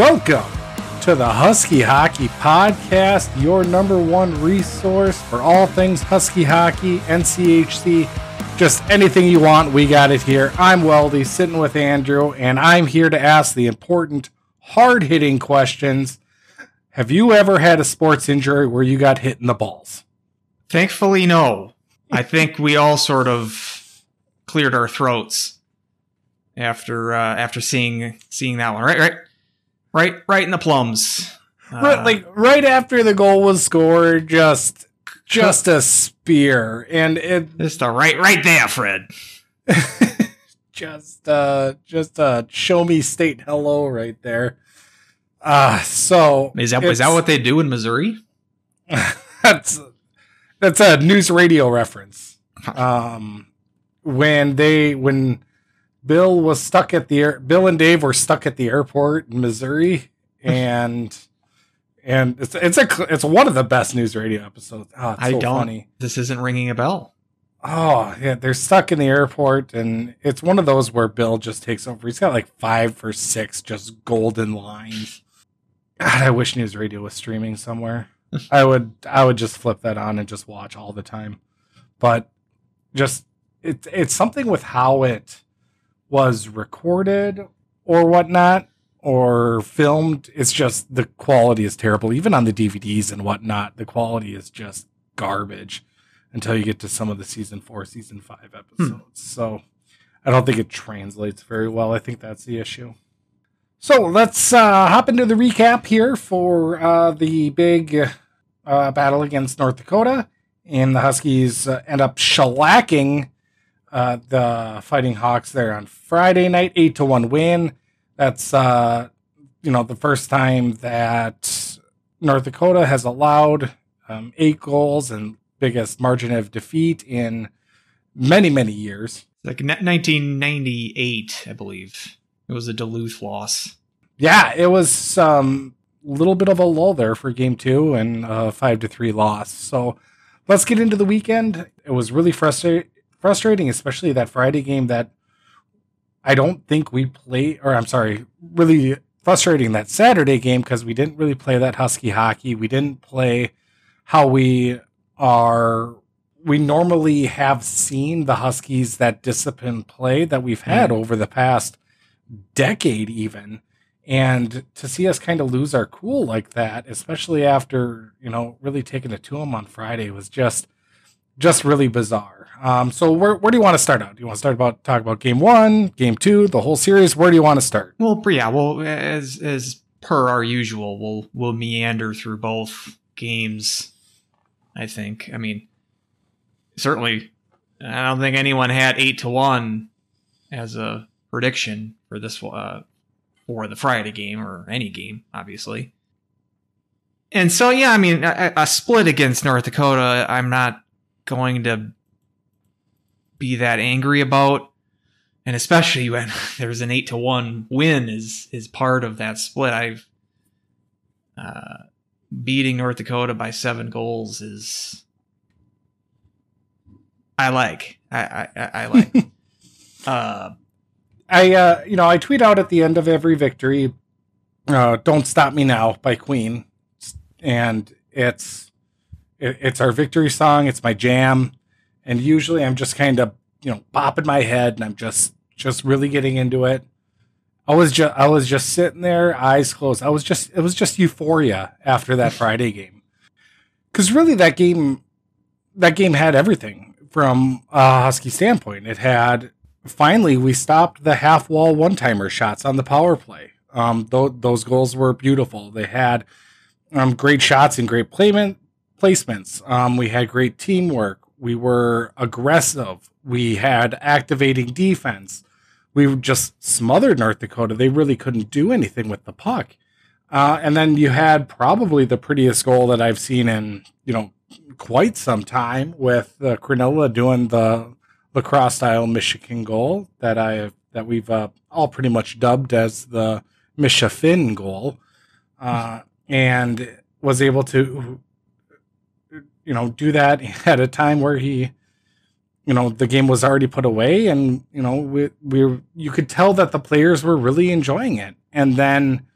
Welcome to the Husky Hockey Podcast, your number one resource for all things Husky Hockey, NCHC, just anything you want, we got it here. I'm Weldy, sitting with Andrew, and I'm here to ask the important, hard hitting questions. Have you ever had a sports injury where you got hit in the balls? Thankfully, no. I think we all sort of cleared our throats after uh, after seeing seeing that one. Right, right, right, right in the plums. Uh, right, like right after the goal was scored, just just a spear, and it just a right right there, Fred. just uh just uh show me state hello right there. Uh so is that is that what they do in Missouri? that's that's a NewsRadio reference. Um when they when Bill was stuck at the air Bill and Dave were stuck at the airport in Missouri and and it's it's a it's one of the best NewsRadio episodes. Oh, I so don't. Funny. This isn't ringing a bell. Oh yeah, they're stuck in the airport, and it's one of those where Bill just takes over. He's got like five or six just golden lines. God, I wish NewsRadio was streaming somewhere. I would I would just flip that on and just watch all the time. But just it's it's something with how it was recorded or whatnot or filmed. It's just the quality is terrible. Even on the DVDs and whatnot, the quality is just garbage until you get to some of the season four, season five episodes. Hmm. So I don't think it translates very well. I think that's the issue. So let's uh, hop into the recap here for uh, the big uh, battle against North Dakota. And the Huskies uh, end up shellacking uh, the Fighting Hawks there on Friday night, 8 to 1 win. That's uh, you know the first time that North Dakota has allowed um, eight goals and biggest margin of defeat in many many years. Like 1998, I believe it was a Duluth loss. Yeah, it was a um, little bit of a lull there for game two and a five to three loss. So let's get into the weekend. It was really frustrating, frustrating, especially that Friday game that I don't think we play, or I'm sorry, really frustrating that Saturday game because we didn't really play that Husky hockey. We didn't play how we are, we normally have seen the Huskies that discipline play that we've had mm. over the past decade, even. And to see us kind of lose our cool like that, especially after, you know, really taking it to them on Friday was just, just really bizarre. Um, so where where do you want to start out? Do you want to start about talk about game one, game two, the whole series? Where do you want to start? Well, yeah, well, as as per our usual, we'll we'll meander through both games. I think. I mean, certainly, I don't think anyone had eight to one as a prediction for this uh, for the Friday game or any game, obviously. And so, yeah, I mean, a, a split against North Dakota, I'm not going to be that angry about. And especially when there's an eight to one win is is part of that split. I've uh, beating North Dakota by seven goals is I like. I I, I like. uh, I uh, you know I tweet out at the end of every victory, uh, "Don't stop me now" by Queen, and it's it, it's our victory song. It's my jam and usually I'm just kind of you know popping my head and I'm just just really getting into it. I was just I was just sitting there, eyes closed. I was just it was just euphoria after that Friday game, because really that game that game had everything from a Husky standpoint. It had finally we stopped the half wall one timer shots on the power play. Um, th- those goals were beautiful. They had um, great shots and great playment placements. Um, we had great teamwork. We were aggressive. We had activating defense. We just smothered North Dakota. They really couldn't do anything with the puck. Uh, and then you had probably the prettiest goal that I've seen in you know quite some time with uh, Krannila doing the lacrosse style Michigan goal that I that we've uh, all pretty much dubbed as the Misha Finn goal, uh, and was able to you know, do that at a time where he, you know, the game was already put away, and you know, we we you could tell that the players were really enjoying it. And then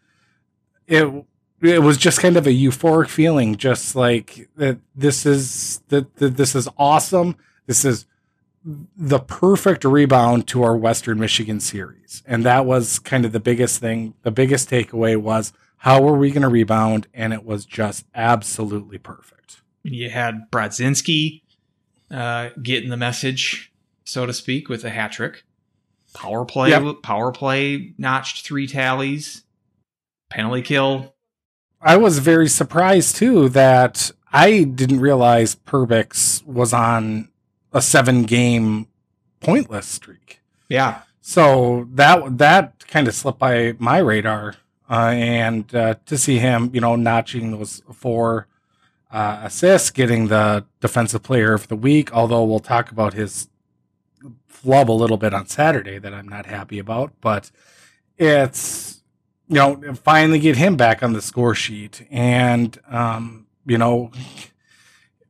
it it was just kind of a euphoric feeling, just like that. This is that that this is awesome. This is the perfect rebound to our Western Michigan series, and that was kind of the biggest thing. The biggest takeaway was how are we going to rebound, and it was just absolutely perfect. You had Brodzinski uh, getting the message, so to speak, with a hat trick. Power play, yep. power play notched three tallies. Penalty kill. I was very surprised too that I didn't realize Perbix was on a seven game pointless streak. Yeah. So that that kind of slipped by my radar, uh, and uh, to see him, you know, notching those four uh, assists, getting the defensive player of the week. Although we'll talk about his flub a little bit on Saturday that I'm not happy about, but it's you know finally get him back on the score sheet, and um, you know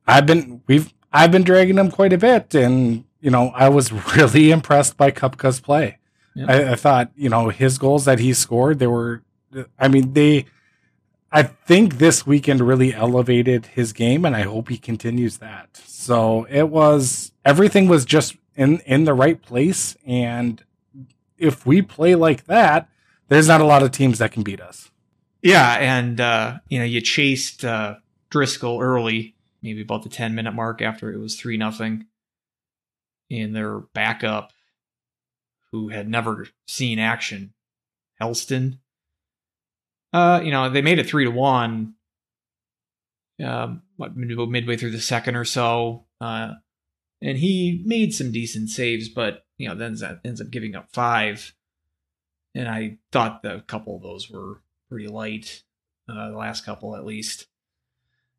I've been we've I've been dragging him quite a bit, and you know I was really impressed by Kupka's play. Yep. I, I thought you know his goals that he scored, they were, I mean they. I think this weekend really elevated his game, and I hope he continues that. So it was everything was just in in the right place. And if we play like that, there's not a lot of teams that can beat us. Yeah, and uh, you know, you chased uh, Driscoll early, maybe about the 10 minute mark after it was three nothing. In their backup, who had never seen action, Helston. Uh, you know, they made it three to one. Um, what, midway through the second or so. Uh, and he made some decent saves, but you know then ends up giving up five. And I thought the couple of those were pretty light, uh, the last couple at least.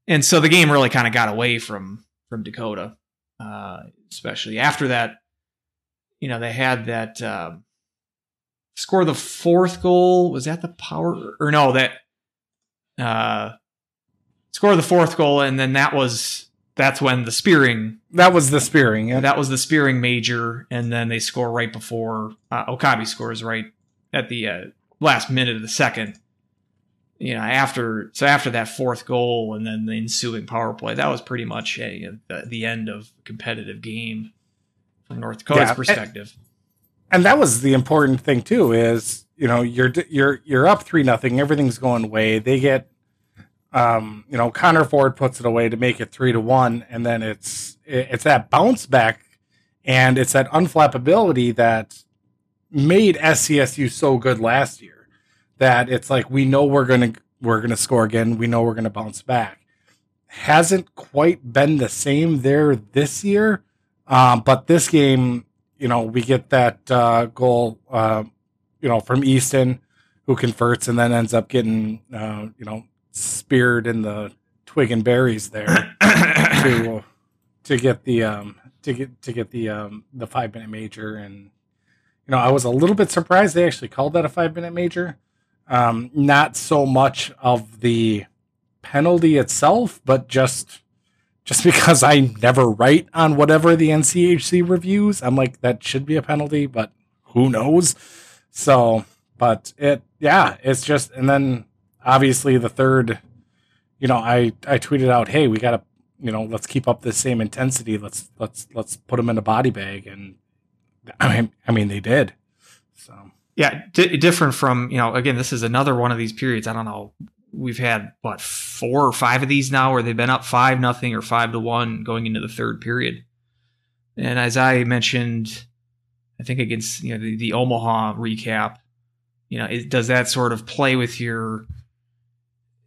And so the game really kind of got away from from Dakota, uh, especially after that. You know they had that uh, score the fourth goal. Was that the power or no that uh, score the fourth goal, and then that was that's when the spearing that was the spearing yeah. that was the spearing major and then they score right before uh, okabe scores right at the uh, last minute of the second you know after so after that fourth goal and then the ensuing power play that was pretty much a, a the end of competitive game from north dakota's yeah, perspective and, that was the important thing too is you know you're you're you're up three nothing everything's going away they get um, you know, Connor Ford puts it away to make it three to one, and then it's it's that bounce back and it's that unflappability that made SCSU so good last year. That it's like we know we're gonna we're gonna score again, we know we're gonna bounce back. Hasn't quite been the same there this year, um, but this game, you know, we get that uh, goal, uh, you know, from Easton, who converts and then ends up getting, uh, you know, speared in the twig and berries there to to get the um to get to get the um the five minute major and you know I was a little bit surprised they actually called that a five minute major. Um, not so much of the penalty itself, but just just because I never write on whatever the NCHC reviews, I'm like that should be a penalty, but who knows? So, but it yeah, it's just and then obviously the third, you know, I I tweeted out, hey, we got to, you know, let's keep up the same intensity. Let's let's let's put them in a body bag, and I mean, I mean they did. So yeah, d- different from you know, again, this is another one of these periods. I don't know. We've had what four or five of these now, where they've been up five nothing or five to one going into the third period. And as I mentioned, I think against you know the, the Omaha recap, you know, it, does that sort of play with your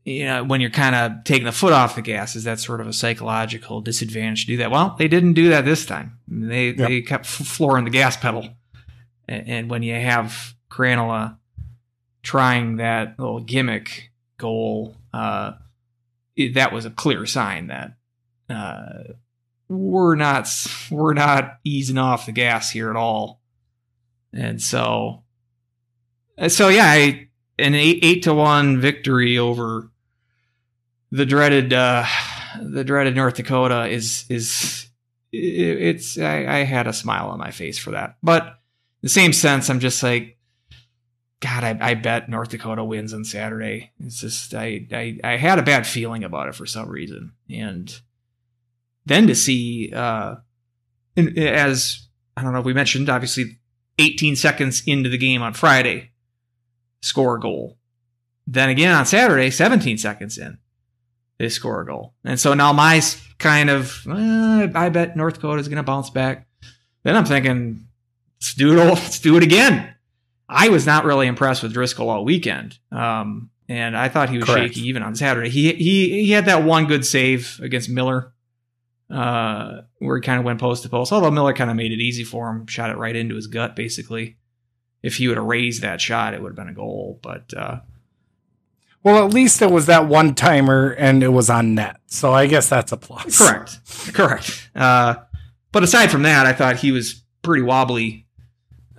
you know, when you're kind of taking the foot off the gas, is that sort of a psychological disadvantage to do that? Well, they didn't do that this time. They yep. they kept flooring the gas pedal, and, and when you have Krannila trying that little gimmick goal, uh, it, that was a clear sign that uh, we're not we're not easing off the gas here at all. And so, so yeah, I, an eight eight to one victory over the dreaded uh, the dreaded North Dakota is is it's I, I, had a smile on my face for that. But the same sense, I'm just like God, I, I bet North Dakota wins on Saturday. It's just I, I I had a bad feeling about it for some reason, and then to see uh, as I don't know, we mentioned obviously 18 seconds into the game on Friday, score a goal. Then again on Saturday, 17 seconds in, they score a goal. And so now my kind of, uh, I bet North Dakota is going to bounce back. Then I'm thinking, let's do it. All, Let's do it again. I was not really impressed with Driscoll all weekend. Um, and I thought he was Correct. shaky even on Saturday. He, he, he had that one good save against Miller, uh, where he kind of went post to post. Although Miller kind of made it easy for him, shot it right into his gut, basically. If he would have raised that shot, it would have been a goal. But, uh, well, at least it was that one timer and it was on net. So I guess that's a plus. Correct. Correct. Uh, but aside from that, I thought he was pretty wobbly.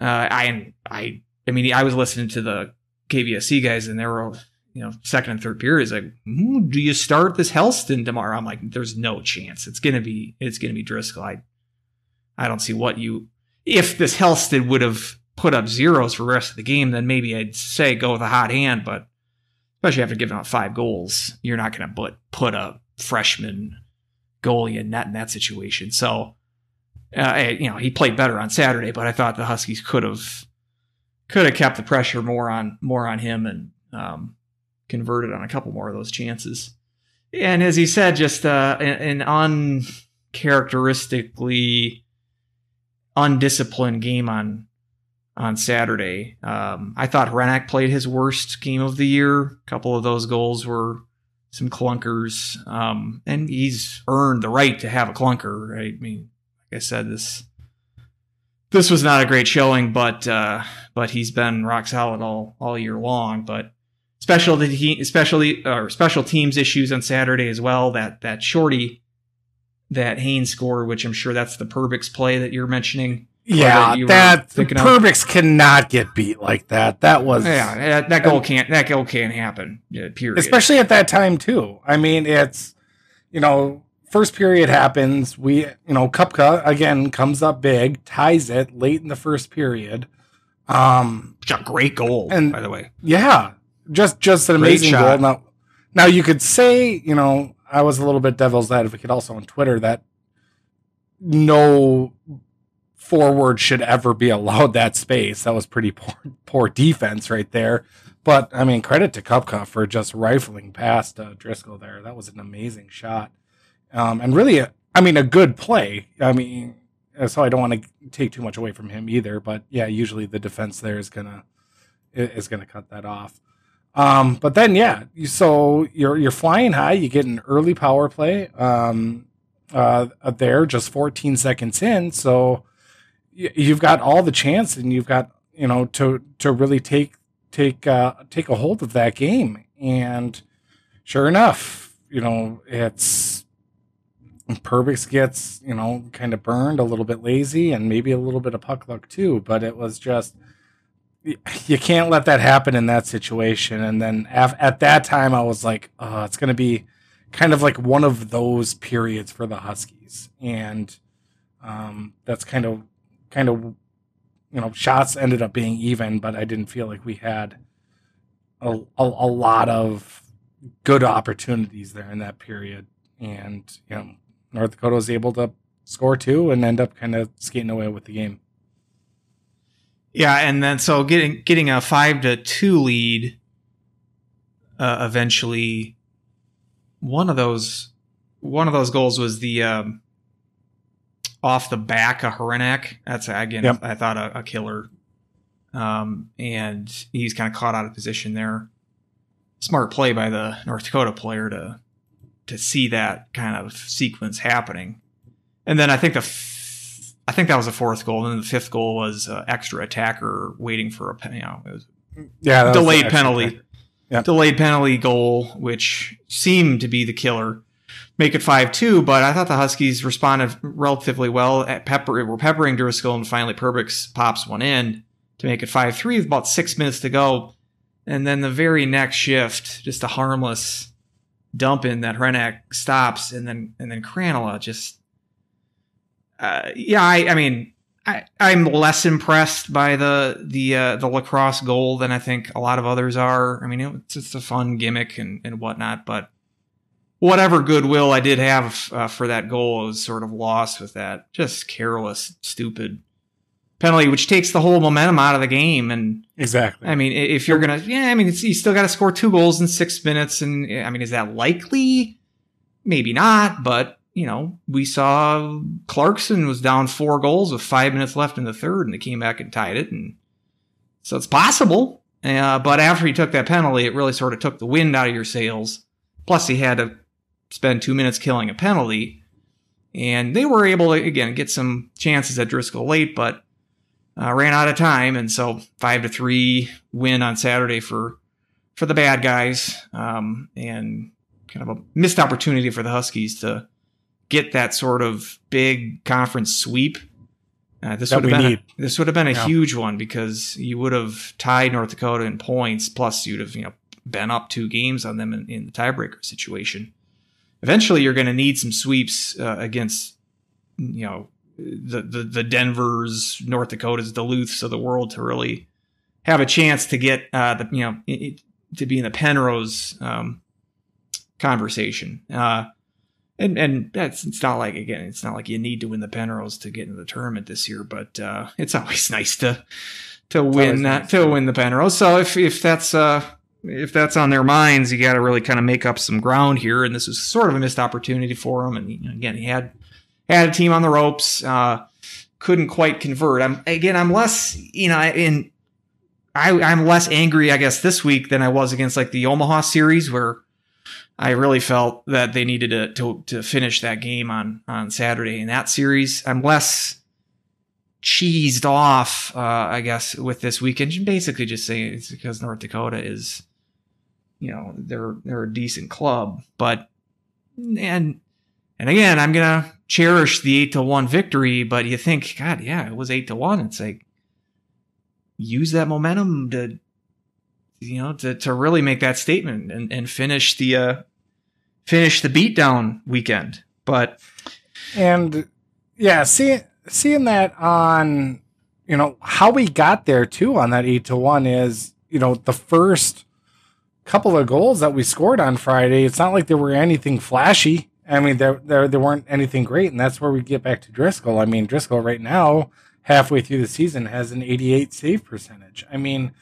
Uh, I, I, I mean, I was listening to the KVSC guys and they were, you know, second and third periods like, mm, do you start this Helston tomorrow? I'm like, there's no chance. It's to be, it's to be Driscoll. I, I don't see what you, if this Helston would have put up zeros for the rest of the game, then maybe I'd say go with a hot hand, but especially after giving up five goals, you're not to put put a freshman goalie in net in that situation. So, uh, you know, he played better on Saturday, but I thought the Huskies could have could have kept the pressure more on more on him and um, converted on a couple more of those chances. And as he said, just uh, an, uncharacteristically undisciplined game on on Saturday. Um, I thought Hrenak played his worst game of the year. A couple of those goals were some clunkers, um, and he's earned the right to have a clunker. I mean, like I said, this this was not a great showing, but uh, but he's been rock solid all all year long. But special he especially or special teams issues on Saturday as well. That that shorty that Haynes score, which I'm sure that's the Perbix play that you're mentioning. Yeah, that, that Perbix cannot get beat like that. That was yeah, that goal can't that goal can't happen. Period. Especially at that time too. I mean, it's you know first period happens. We you know Kupka again comes up big, ties it late in the first period. Um, a great goal, and by the way, yeah, just just an amazing goal. Now, now you could say you know I was a little bit devil's advocate also on Twitter that no forward should ever be allowed that space. That was pretty poor, poor defense right there. But I mean, credit to Kupka for just rifling past uh, Driscoll there. That was an amazing shot, um, and really, a, I mean, a good play. I mean, so I don't want to take too much away from him either. But yeah, usually the defense there is gonna is gonna cut that off. Um, but then yeah, you, so you're you're flying high. You get an early power play um, uh, there, just 14 seconds in. So you've got all the chance and you've got you know to to really take take uh, take a hold of that game and sure enough you know it's Perbix gets you know kind of burned a little bit lazy and maybe a little bit of puck luck too but it was just you can't let that happen in that situation. And then af- at that time I was like oh it's going to be kind of like one of those periods for the Huskies. And um, that's kind of kind of you know shots ended up being even, but I didn't feel like we had a, a, a lot of good opportunities there in that period, and you know North Dakota was able to score two and end up kind of skating away with the game. Yeah, and then so getting getting a five to two lead, uh, eventually, one of those one of those goals was the um, off the back of Hrenak. That's again, yep. I thought a, a killer. Um, and he's kind of caught out of position there. Smart play by the North Dakota player to to see that kind of sequence happening. And then I think the f- I think that was the fourth goal. And then the fifth goal was uh, extra attacker waiting for a you know it was yeah delayed penalty. Delayed penalty goal, which seemed to be the killer make it 5-2, but I thought the Huskies responded relatively well. At pepper, were peppering Driscoll, and finally Perbix pops one in to make it 5-3 with about six minutes to go. And then the very next shift, just a harmless dump in that Hrenak stops, and then and then Krannila just uh, yeah, I, I mean, I, I'm less impressed by the the uh, the lacrosse goal than I think a lot of others are. I mean, it's just a fun gimmick and, and whatnot, but whatever goodwill I did have uh, for that goal was sort of lost with that just careless, stupid penalty, which takes the whole momentum out of the game. And exactly, I mean, if you're gonna, yeah, I mean, you still got to score two goals in six minutes, and I mean, is that likely? Maybe not, but you know, we saw Clarkson was down four goals with five minutes left in the third, and they came back and tied it, and so it's possible. Uh, but after he took that penalty, it really sort of took the wind out of your sails. Plus, he had to spend two minutes killing a penalty, and they were able to again get some chances at Driscoll late, but uh, ran out of time, and so five to three win on Saturday for for the bad guys, um, and kind of a missed opportunity for the Huskies to get that sort of big conference sweep. Uh, this would have been a, this would have been a huge one because you would have tied North Dakota in points, plus you'd have you know been up two games on them in, in the tiebreaker situation. Eventually, you're going to need some sweeps uh, against you know the, the the Denver's, North Dakota's, Duluth's of the world to really have a chance to get uh, the you know it, to be in the Penrose um, conversation. Uh, and and that's it's not like again it's not like you need to win the Penrose to get into the tournament this year, but uh, it's always nice to to it's win that nice. to win the Penrose. So if if that's uh if that's on their minds, you got to really kind of make up some ground here. And this was sort of a missed opportunity for him. And you know, again, he had had a team on the ropes, uh, couldn't quite convert. I'm again, I'm less you know in I I'm less angry I guess this week than I was against like the Omaha series where I really felt that they needed to, to, to finish that game on on Saturday in that series. I'm less cheesed off, uh, I guess, with this weekend. Basically, just saying it's because North Dakota is, you know, they're they're a decent club, but and and again, I'm gonna cherish the eight to one victory, but you think, God, yeah, it was eight to one. It's like use that momentum to you know to, to really make that statement and, and finish the uh, finish the beatdown weekend. But and yeah, seeing seeing that on you know how we got there too on that eight to one is you know the first couple of goals that we scored on Friday. It's not like there were anything flashy. I mean, there there there weren't anything great, and that's where we get back to Driscoll. I mean, Driscoll right now, halfway through the season, has an 88 save percentage. I mean,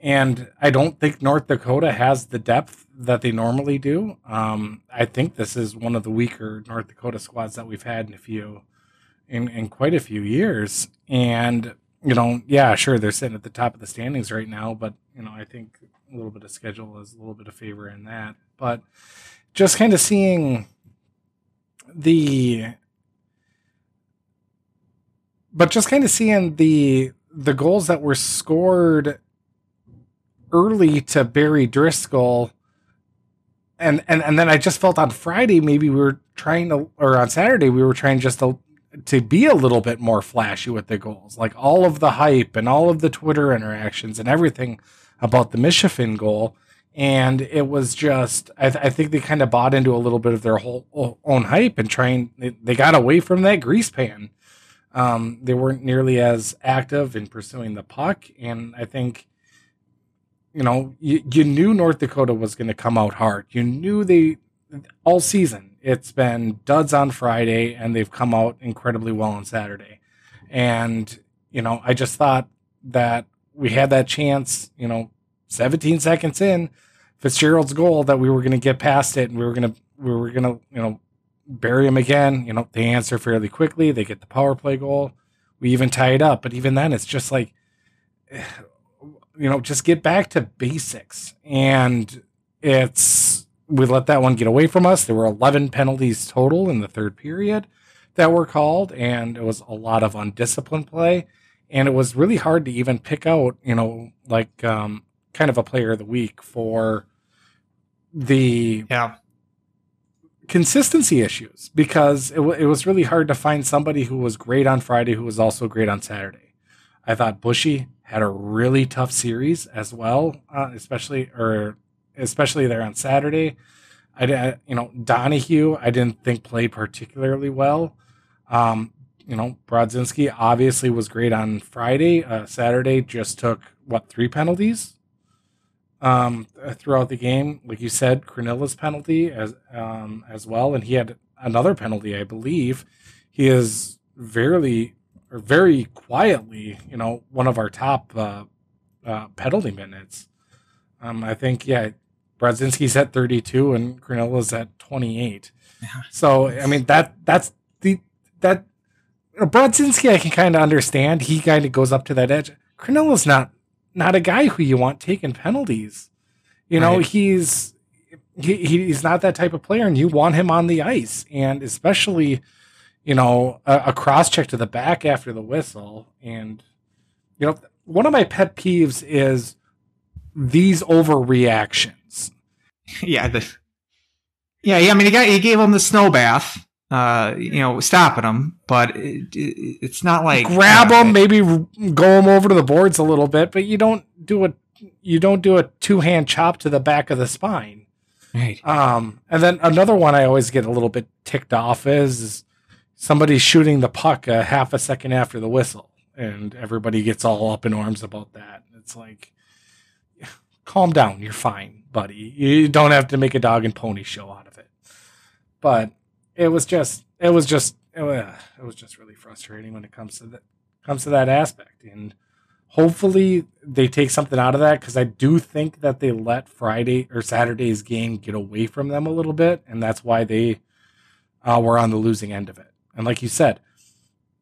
and I don't think North Dakota has the depth that they normally do. Um, I think this is one of the weaker North Dakota squads that we've had in a few, in, in quite a few years. And, you know, yeah, sure, they're sitting at the top of the standings right now, but, you know, I think a little bit of schedule is a little bit of favor in that. But just kind of seeing the, but just kind of seeing the, the goals that were scored early to Barry Driscoll. And, and and then I just felt on Friday maybe we were trying to or on Saturday we were trying just to to be a little bit more flashy with the goals. Like all of the hype and all of the Twitter interactions and everything about the Michigan goal. And it was just, I, th- I think they kind of bought into a little bit of their whole own hype and trying, they, they got away from that grease pan. Um, they weren't nearly as active in pursuing the puck. And I think you know, you, you knew North Dakota was going to come out hard. You knew they all season. It's been duds on Friday, and they've come out incredibly well on Saturday. And you know, I just thought that we had that chance. You know, 17 seconds in, Fitzgerald's goal that we were going to get past it, and we were going to we were going to you know bury him again. You know, they answer fairly quickly. They get the power play goal. We even tie it up, but even then, it's just like you know, just get back to basics. And it's, we let that one get away from us. There were 11 penalties total in the third period that were called, and it was a lot of undisciplined play. And it was really hard to even pick out, you know, like um, kind of a player of the week for the yeah consistency issues because it, w- it was really hard to find somebody who was great on Friday who was also great on Saturday. I thought Bushy had a really tough series as well, uh, especially or especially there on Saturday. I, you know, Donahue, I didn't think played particularly well. Um, you know, Brodzinski obviously was great on Friday. Uh, Saturday just took what three penalties um, throughout the game. Like you said, Krannila's penalty as um, as well, and he had another penalty, I believe. He is very or very quietly, you know, one of our top uh, uh, penalty minutes. Um, I think yeah, Brodzinski's at 32 and Krannila's at 28. Yeah. So I mean that that's the that Brodzinski I can kind of understand. He kind of goes up to that edge. Krannila's not not a guy who you want taking penalties. You know, right. he's he, he's not that type of player, and you want him on the ice, and especially, you know, a, a cross check to the back after the whistle, and you know, one of my pet peeves is these overreactions. Yeah, the yeah, yeah. I mean, he got he gave him the snow bath, uh, you know, stopping them, but it, it, it's not like grab him, maybe go them over to the boards a little bit, but you don't do a you don't do a two hand chop to the back of the spine. Right. Um, and then another one I always get a little bit ticked off is, is somebody shooting the puck a half a second after the whistle, and everybody gets all up in arms about that. It's like, calm down, you're fine, buddy. You don't have to make a dog and pony show out of it. But it was just it was just it was, just really frustrating when it comes to that comes to that aspect and hopefully they take something out of that because I do think that they let Friday or Saturday's game get away from them a little bit, and that's why they uh, were on the losing end of it. And like you said,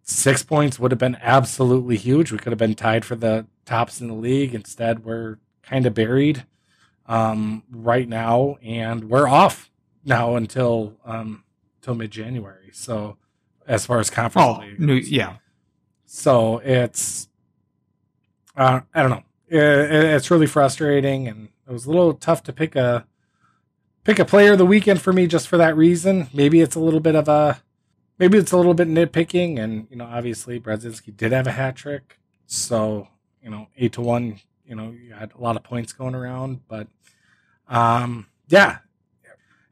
six points would have been absolutely huge. We could have been tied for the tops in the league. Instead, we're kind of buried um, right now, and we're off now until um, till mid January. So as far as conference, oh, new, yeah. So it's uh, I don't know. It, it's really frustrating, and it was a little tough to pick a pick a player of the weekend for me just for that reason. Maybe it's a little bit of a maybe it's a little bit nitpicking, and you know, obviously Brodzinski did have a hat trick, so you know, eight to one. You know, you had a lot of points going around, but um, yeah,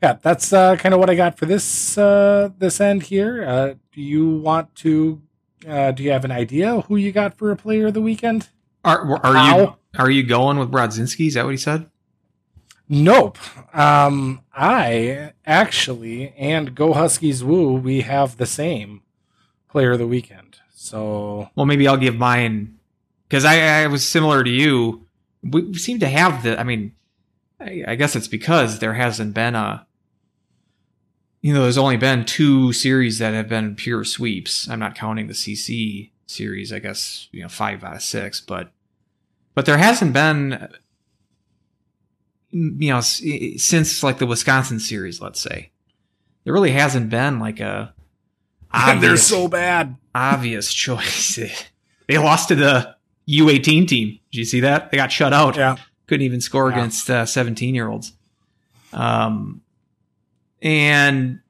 yeah, that's uh, kind of what I got for this uh, this end here. Uh, do you want to? Uh, do you have an idea who you got for a player of the weekend? Are are How? you are you going with Brodzinski? Is that what he said? Nope. Um, I actually and Go Huskies Woo we have the same player of the weekend. So well, maybe I'll give mine because I, I was similar to you. We seem to have the. I mean, I, I guess it's because there hasn't been a you know, there's only been two series that have been pure sweeps. I'm not counting the CC series. I guess you know five out of six, but but there hasn't been you know since like the Wisconsin series. Let's say there really hasn't been like a obvious, they're so bad obvious choice. they lost to the U18 team. Did you see that? They got shut out. Yeah, couldn't even score yeah. against 17 uh, year olds. Um, and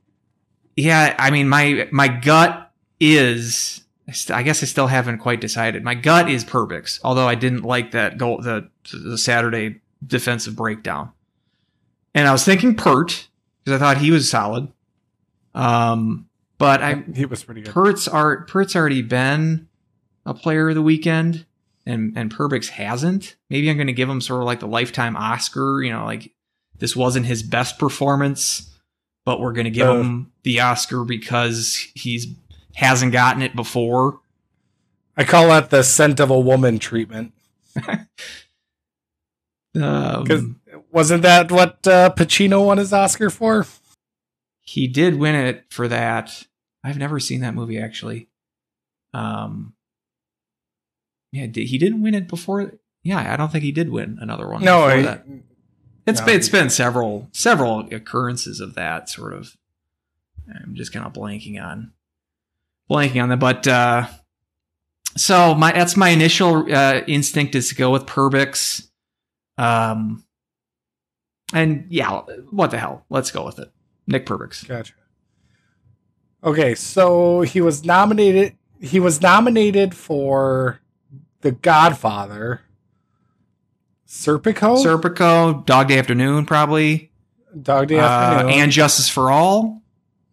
yeah, I mean, my my gut is, I guess I still haven't quite decided. My gut is Perbix, although I didn't like that goal, the the Saturday defensive breakdown. And I was thinking Pert because I thought he was solid. Um, but I he was pretty good. Pert's art Pert's already been a player of the weekend, and and Perbix hasn't. Maybe I'm going to give him sort of like the lifetime Oscar. You know, like this wasn't his best performance but we're going to give uh, him the Oscar because he's hasn't gotten it before. I call that the scent of a woman treatment. um, wasn't that what uh, Pacino won his Oscar for? He did win it for that. I've never seen that movie actually. Um, yeah, he didn't win it before. Yeah, I don't think he did win another one. No, I, that. It's no, been it's been several several occurrences of that sort of. I'm just kind of blanking on blanking on that, but uh, so my that's my initial uh, instinct is to go with Perbix. Um, and yeah, what the hell? Let's go with it. Nick Perbix. Gotcha. Okay, so he was nominated. He was nominated for The Godfather, Serpico? Serpico, Dog Day Afternoon, probably. Dog Day uh, Afternoon. And Justice for All.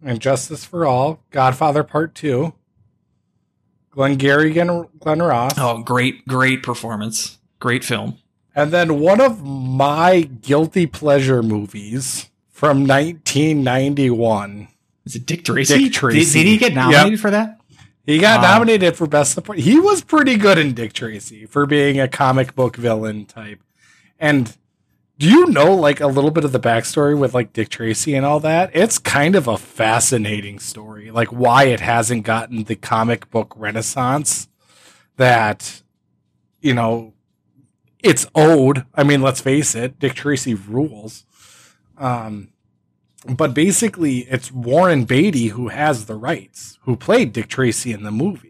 And Justice for All. Godfather Part 2. Glengarry Glen, Glen Ross. Oh, great, great performance. Great film. And then one of my guilty pleasure movies from 1991. Is it Dick Tracy? Dick Tracy. Did, did he get nominated Yep. for that? He got Wow. nominated for Best Support. He was pretty good in Dick Tracy for being a comic book villain type. And do you know like a little bit of the backstory with like Dick Tracy and all that? It's kind of a fascinating story, like why it hasn't gotten the comic book renaissance that, you know, it's owed. I mean, let's face it, Dick Tracy rules. Um, but basically, it's Warren Beatty who has the rights, who played Dick Tracy in the movie.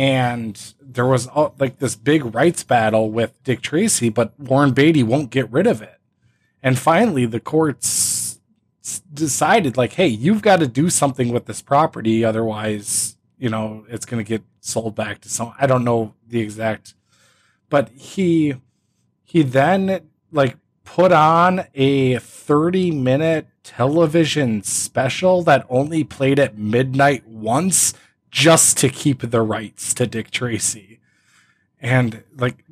And there was uh, like this big rights battle with Dick Tracy, but Warren Beatty won't get rid of it. And finally, the courts decided, like, hey, you've got to do something with this property, otherwise, you know, it's going to get sold back to some. I don't know the exact, but he he then like put on a 30 minute television special that only played at midnight once just to keep the rights to Dick Tracy. And like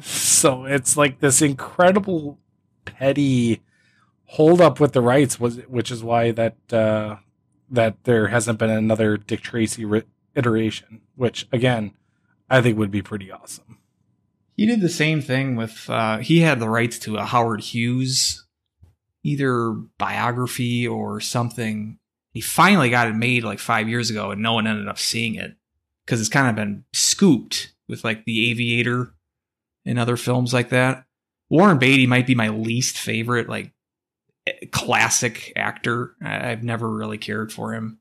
so it's like this incredible petty hold up with the rights was which is why that uh that there hasn't been another Dick Tracy iteration, which again I think would be pretty awesome. He did the same thing with. Uh, he had the rights to a Howard Hughes, either biography or something. He finally got it made like five years ago, and no one ended up seeing it because it's kind of been scooped with like The Aviator and other films like that. Warren Beatty might be my least favorite, like eh, classic actor. I've never really cared for him,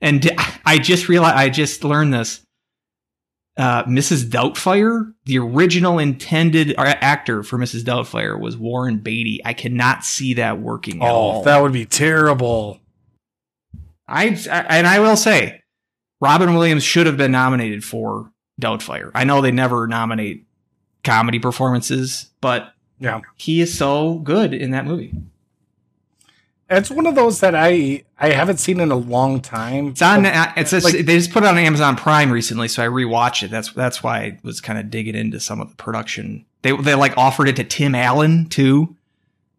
and I just realized I just learned this uh, Mrs. Doubtfire, the original intended uh, actor for Mrs. Doubtfire was Warren Beatty. I cannot see that working at Oh, all. that would be terrible. I and I will say, Robin Williams should have been nominated for Doubtfire. I know they never nominate comedy performances, but Yeah. he is so good in that movie. It's one of those that I I haven't seen in a long time. It's on. It's just, Like- they just put it on Amazon Prime recently, so I rewatched it. That's that's why I was kind of digging into some of the production. They they like offered it to Tim Allen too.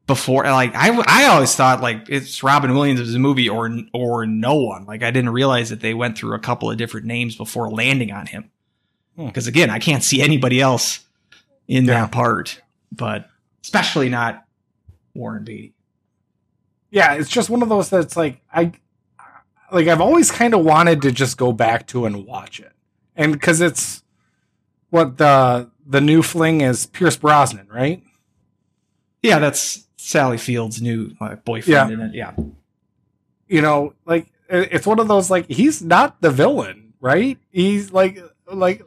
Before, like I I always thought like it's Robin Williams' was a movie or or no one. Like I didn't realize that they went through a couple of different names before landing on him. Hmm. Because again, I can't see anybody else in Yeah. that part, but especially not Warren Beatty. yeah, it's just one of those that's like I like I've always kind of wanted to just go back to and watch it, and because it's what the the new fling is Pierce Brosnan, right? Yeah, that's Sally Field's new uh, boyfriend Yeah. in it. Yeah. You know, like it's one of those like he's not the villain, right? He's like like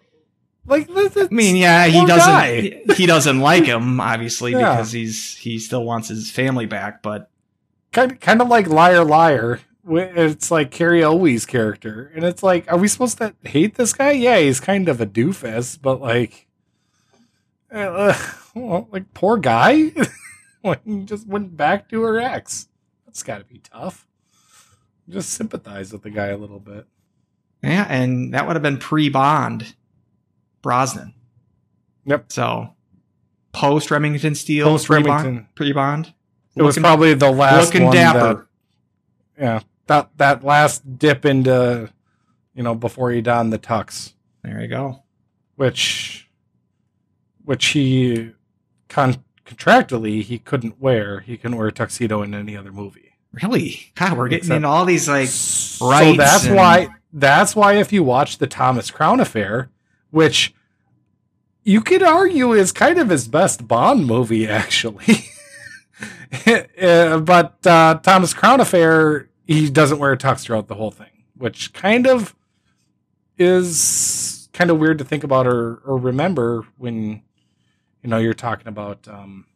like this. I mean, yeah, he doesn't. guy. He doesn't like him, obviously, Yeah. because he's he still wants his family back. But kind of, kind of like Liar Liar. It's like Cary Elwes' character, and it's like, are we supposed to hate this guy? Yeah, he's kind of a doofus, but like, uh, well, like poor guy, like he just went back to her ex. That's got to be tough. Just sympathize with the guy a little bit. yeah, and that would have been pre Bond, Brosnan. Yep. So post Remington Steele, Post Remington. Pre Bond. It was probably the last looking one dapper. that, yeah, that that last dip into, you know, before he donned the tux. There you go. which which he con- contractually he couldn't wear. He couldn't wear a tuxedo in any other movie. Really? God, we're getting Except- into all these like so that's and- why that's why if you watch the Thomas Crown affair, which you could argue is kind of his best Bond movie, actually. Uh, but uh, Thomas Crown affair, he doesn't wear a tux throughout the whole thing, which kind of is kind of weird to think about or, or remember when you know you're talking about um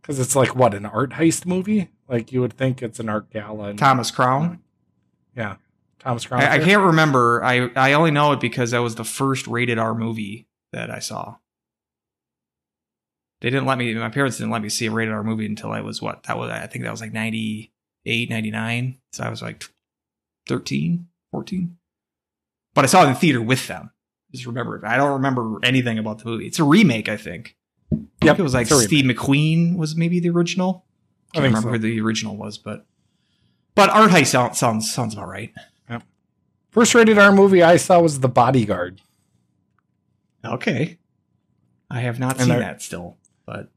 because it's like what an art heist movie like you would think it's an art gala and Thomas Crown. yeah thomas crown I, I can't remember. I I only know it because that was the first rated R movie that I saw. They didn't let me. My parents didn't let me see a rated R movie until I was what? That was I think that was like 98, 99. So I was like 13, 14. but I saw it in theater with them. Just remember it. I don't remember anything about the movie. It's a remake, I think. Think it was like. Steve McQueen was maybe the original. I I can't remember so. who the original was, but but Art Heist sounds sounds sounds about right. Yep. First rated R movie I saw was The Bodyguard. Okay, I have not And seen I- that still, but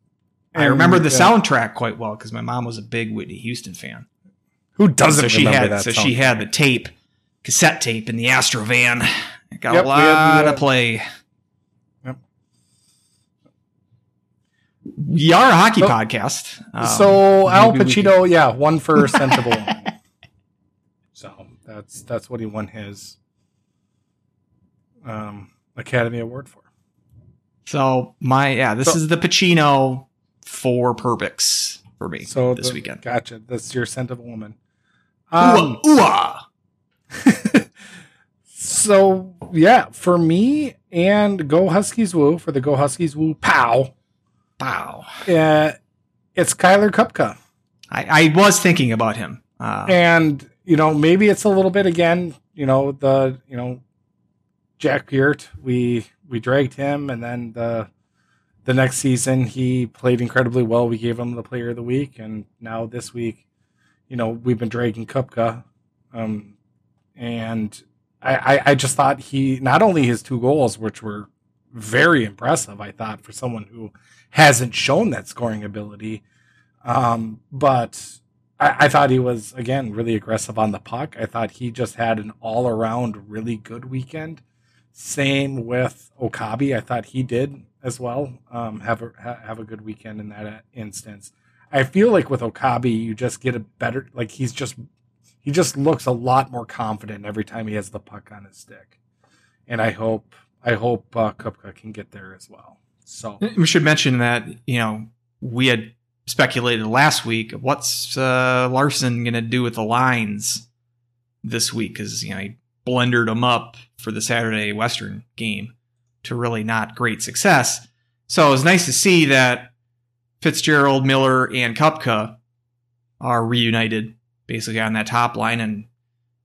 I remember the uh, soundtrack quite well because my mom was a big Whitney Houston fan. Who doesn't so she remember had that so song? she had the tape, cassette tape in the Astrovan. It got Yep, a we had lot uh, of play. Yep. We are a hockey So- podcast. Um, so Al maybe we can- Pacino, yeah, one for Sensible. so that's that's what he won his um, Academy Award for. So my yeah, this So- is the Pacino for Perbix for me So this the- weekend. Gotcha. That's your scent of a woman. Ooh, Um, ooh, ah. so yeah, for me and Go Huskies Woo for the Go Huskies Woo pow. Wow. Uh, it's Kyler Kupka. I, I was thinking about him. Uh, and you know maybe it's a little bit again you know the you know jack peart we we dragged him and then the the next season he played incredibly well we gave him the player of the week and now this week you know we've been dragging kupka um and I, I i just thought he not only his two goals which were very impressive i thought for someone who hasn't shown that scoring ability um but I, I thought he was again really aggressive on the puck. I thought he just had an all around really good weekend. Same with Okabe. I thought he did as well. Um, have a ha- have a good weekend in that uh, instance. I feel like with Okabe, you just get a better like he's just he just looks a lot more confident every time he has the puck on his stick, and I hope I hope uh, Kupka can get there as well. So we should mention that you know we had speculated last week what's uh, Larson going to do with the lines this week because you know he blendered them up for the Saturday Western game to really not great success. So it was nice to see that Fitzgerald, Miller, and Kupka are reunited basically on that top line. And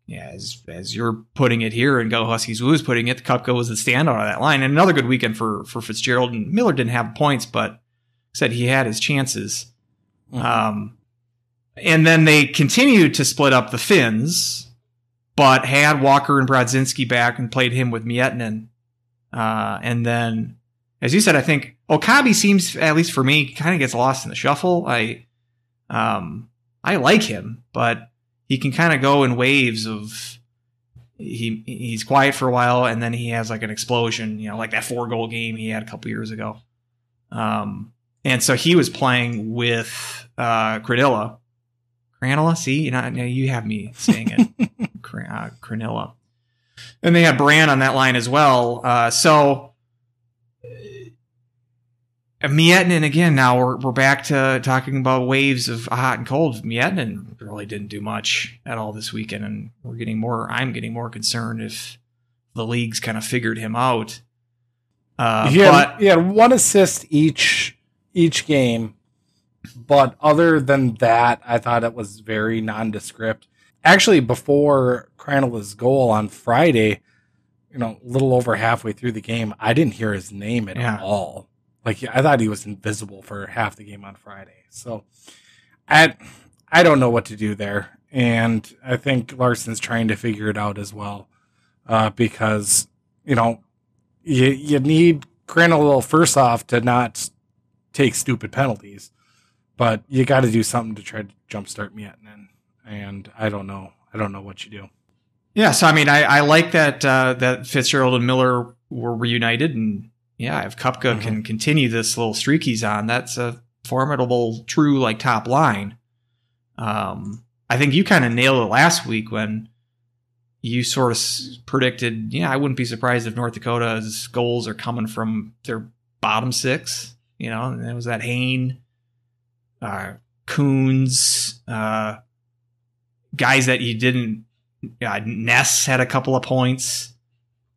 yeah, as as you're putting it here, and Go Huskies Woo is putting it, Kupka was the standout of that line. And another good weekend for for Fitzgerald and Miller didn't have points, but said he had his chances. Um, and then they continued to split up the Finns, but had Walker and Brodzinski back and played him with Miettinen. Uh, and then, as you said, I think Okabe seems, at least for me, kind of gets lost in the shuffle. I, um, I like him, but he can kind of go in waves of he he's quiet for a while and then he has like an explosion, you know, like that four goal game he had a couple years ago. Um, and so he was playing with uh. Krannila, see, you know, you have me saying it. Cran- uh, Krannila. And they had Brand on that line as well. Uh, so Miettinen again. Now we're we're back to talking about waves of hot and cold. Miettinen really didn't do much at all this weekend, and we're getting more. I'm getting more concerned if the league's kind of figured him out. Uh, he, had, but he had one assist each each game, but other than that, I thought it was very nondescript. Actually, before Krannila's goal on Friday, you know, a little over halfway through the game, I didn't hear his name at Yeah. all. Like I thought he was invisible for half the game on Friday. So, I I don't know what to do there, and I think Larson's trying to figure it out as well, uh, because you know you you need Crandall first off to not take stupid penalties, but you got to do something to try to jumpstart Miettinen. And I don't know. I don't know what you do. Yeah, so I mean, I, I like that uh, that Fitzgerald and Miller were reunited, and yeah, if Kupka Mhm. can continue this little streak he's on, that's a formidable, true like top line. Um, I think you kind of nailed it last week when you sort of s- predicted. Yeah, I wouldn't be surprised if North Dakota's goals are coming from their bottom six. You know, and it was that Hain, uh, Kunz, uh, guys that you didn't yeah, Ness had a couple of points.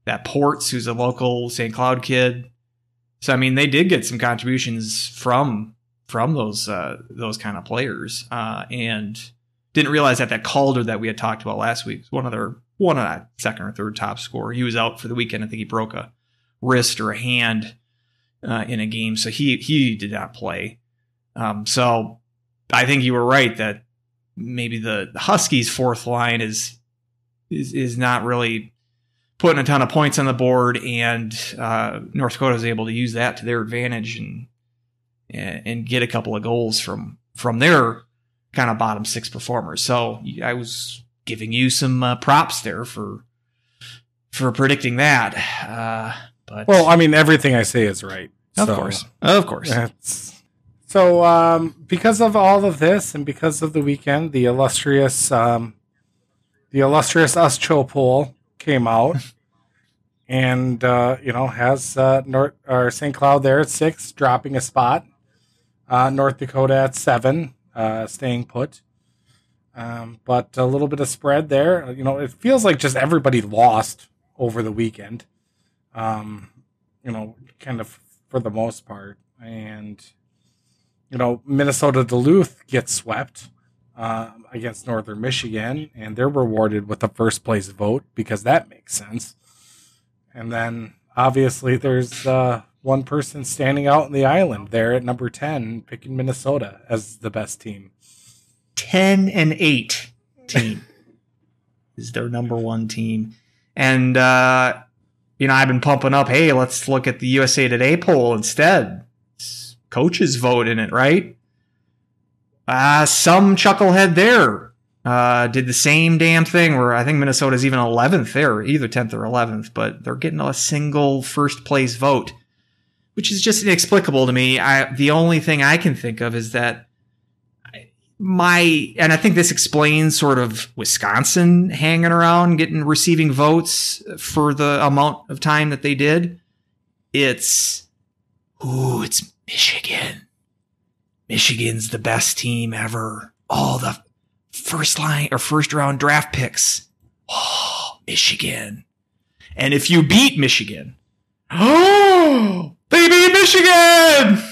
That Ports, who's a local St. Cloud kid. So I mean, they did get some contributions from from those uh, those kind of players, uh, and didn't realize that that Calder that we had talked about last week was one of their one of that second or third top scorer. He was out for the weekend. I think he broke a wrist or a hand uh, in a game, so he he did not play. Um, so I think you were right that maybe the, the Huskies' fourth line is is is not really putting a ton of points on the board, and uh, North Dakota is able to use that to their advantage and and get a couple of goals from from their kind of bottom six performers. So I was giving you some uh, props there for for predicting that. Uh, but well, I mean, everything I say is right. Of so, course, of course. so, um, because of all of this, and because of the weekend, the illustrious, um, the illustrious Uscho poll came out, and uh, you know has uh, North or St. Cloud there at six, dropping a spot. Uh, North Dakota at seven, uh, staying put. Um, but a little bit of spread there. You know, it feels like just everybody lost over the weekend. Um, you know, kind of for the most part. And, you know, Minnesota Duluth gets swept uh, against Northern Michigan, and they're rewarded with a first place vote because that makes sense. And then obviously there's uh, one person standing out in the island there at number 10, picking Minnesota as the best team. 10 and 8 team is their number one team. And, uh, you know, I've been pumping up, hey, let's look at the USA Today poll instead. It's coaches vote in it, right? Uh, some chucklehead there uh, did the same damn thing where I think Minnesota's even 11th there, either 10th or 11th, but they're getting a single first place vote, which is just inexplicable to me. I, the only thing I can think of is that my and I think this explains sort of Wisconsin hanging around getting receiving votes for the amount of time that they did. It's ooh, it's Michigan. Michigan's the best team ever. All the first line or first round draft picks. Oh, Michigan. And if you beat Michigan, oh, they beat Michigan.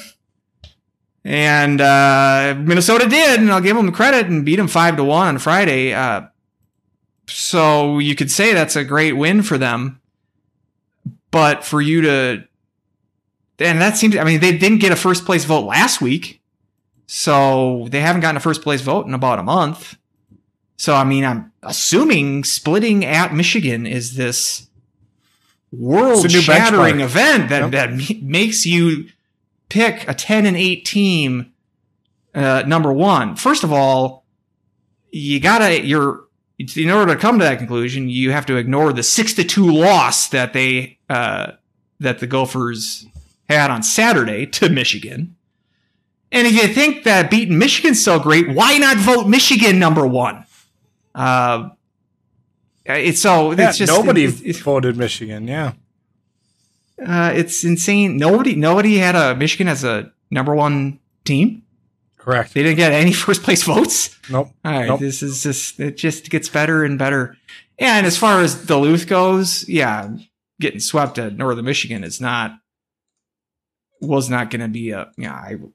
And uh, Minnesota did, and I'll give them credit and beat them five to one on Friday. Uh, so you could say that's a great win for them. But for you to, and that seems, I mean, they didn't get a first place vote last week. So they haven't gotten a first place vote in about a month. So, I mean, I'm assuming splitting at Michigan is this world shattering event that, yep. that makes you pick a 10 and 8 team uh, number one. First of all, you gotta you're in order to come to that conclusion, you have to ignore the six to two loss that they uh, that the Gophers had on Saturday to Michigan. And if you think that beating Michigan's so great, why not vote Michigan number one? Uh, it's so yeah, it's just nobody it, it, voted Michigan. Yeah, uh, it's insane. Nobody, nobody had a Michigan as a number one team. Correct. They didn't get any first place votes. Nope. All right. Nope. This is just it. Just gets better and better. And as far as Duluth goes, yeah, getting swept at Northern Michigan is not was not going to be a. Yeah, I was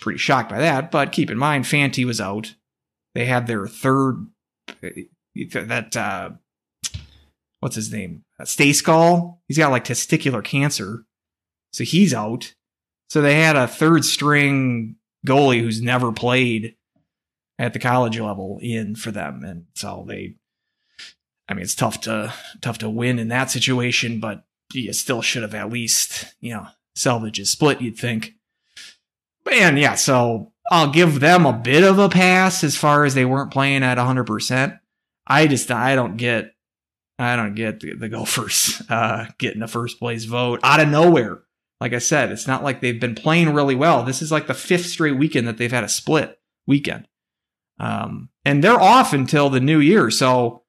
pretty shocked by that. But keep in mind, Fanti was out. They had their third that uh, what's his name? Uh, Stejskal. He's got like testicular cancer. So he's out. So they had a third string goalie who's never played at the college level in for them. And so they, I mean, it's tough to, tough to win in that situation, but you still should have at least, you know, salvage a split, you'd think. And yeah, so I'll give them a bit of a pass as far as they weren't playing at 100%. I just, I don't get I don't get the, the Gophers uh, getting a first place vote out of nowhere. Like I said, it's not like they've been playing really well. This is like the fifth straight weekend that they've had a split weekend. Um, and they're off until the new year. So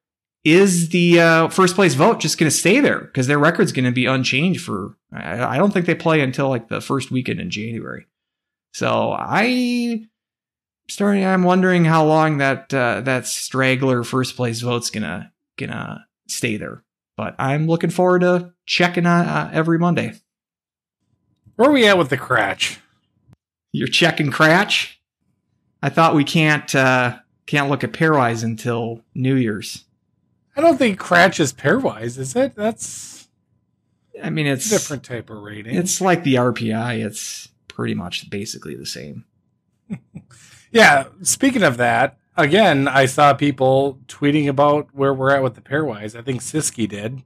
is the uh, first place vote just going to stay there? Because their record's going to be unchanged for, I, I don't think they play until like the first weekend in January. So I starting, I'm wondering how long that, uh, that straggler first place vote's gonna, gonna stay there. But I'm looking forward to checking on uh, every Monday. Where are we at with the KRACH? You're checking KRACH. I thought we can't uh, can't look at Pairwise until New Year's. I don't think KRACH is pairwise, is it? That's I mean, it's a different type of rating. It's like the RPI. It's pretty much basically the same. yeah. Speaking of that, again, I saw people tweeting about where we're at with the pairwise. I think Siski did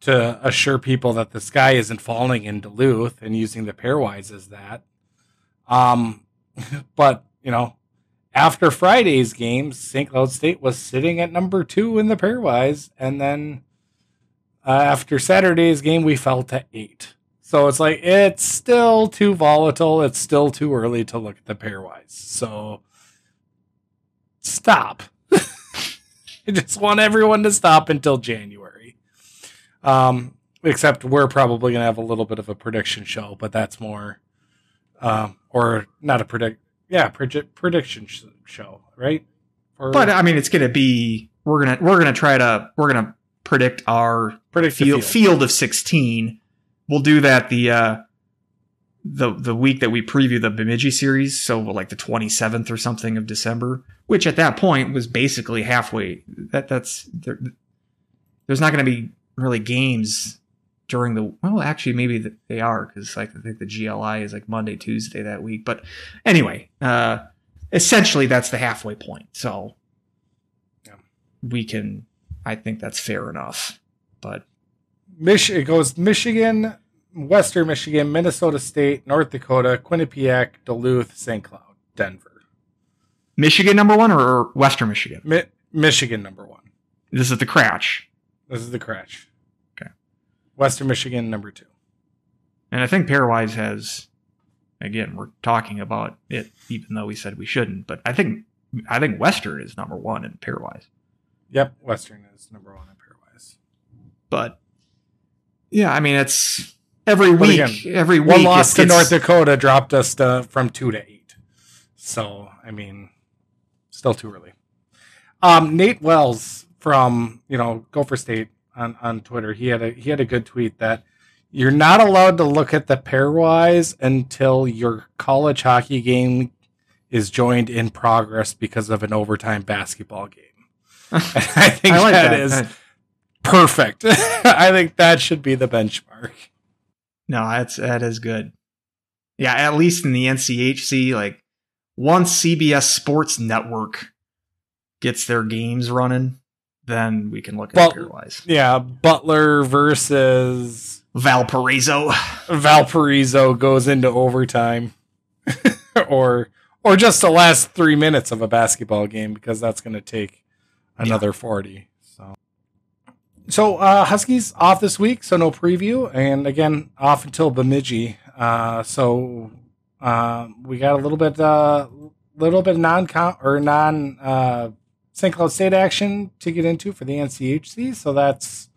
to assure people that the sky isn't falling in Duluth and using the pairwise as that. Um, but you know, after Friday's games, St. Cloud State was sitting at number two in the pairwise, and then uh, after Saturday's game, we fell to eight. So it's like it's still too volatile. It's still too early to look at the pairwise. So stop. I just want everyone to stop until January. Um, except we're probably going to have a little bit of a prediction show, but that's more, um, or not a predict, yeah, predict prediction sh- show, right? Or, but I mean, it's going to be we're gonna we're gonna try to we're gonna predict our predict field, field. field of sixteen. We'll do that the uh, the the week that we preview the Bemidji series, so like the 27th or something of December, which at that point was basically halfway. That that's there, there's not going to be really games during the well, actually maybe they are because like I think the GLI is like Monday Tuesday that week. But anyway, uh, essentially that's the halfway point. So yeah. we can, I think that's fair enough. But Mich- it goes Michigan, Western Michigan, Minnesota State, North Dakota, Quinnipiac, Duluth, St. Cloud, Denver. Michigan number one or Western Michigan? Mi- Michigan number one. This is the KRACH. This is the KRACH. Okay. Western Michigan number two. And I think Pairwise has, again, we're talking about it, even though we said we shouldn't. But I think I think Western is number one in Pairwise. Yep, Western is number one in Pairwise. But yeah, I mean it's every week. Again, every week, one loss to North Dakota dropped us to, from two to eight. So I mean, still too early. Um, Nate Wells from you know Gopher State on on Twitter, he had a he had a good tweet that you're not allowed to look at the pairwise until your college hockey game is joined in progress because of an overtime basketball game. I think I like that, that is perfect. I think that should be the benchmark. No, that's that is good. Yeah, at least in the NCHC, like once CBS Sports Network gets their games running, then we can look at pairwise. Yeah, Butler versus Valparaiso. Valparaiso goes into overtime, or or just the last three minutes of a basketball game because that's going to take another forty. So, uh, Huskies off this week, so no preview, and again off until Bemidji. Uh, so uh, we got a little bit, uh, little bit non or non uh, St. Cloud State action to get into for the NCHC. So that's,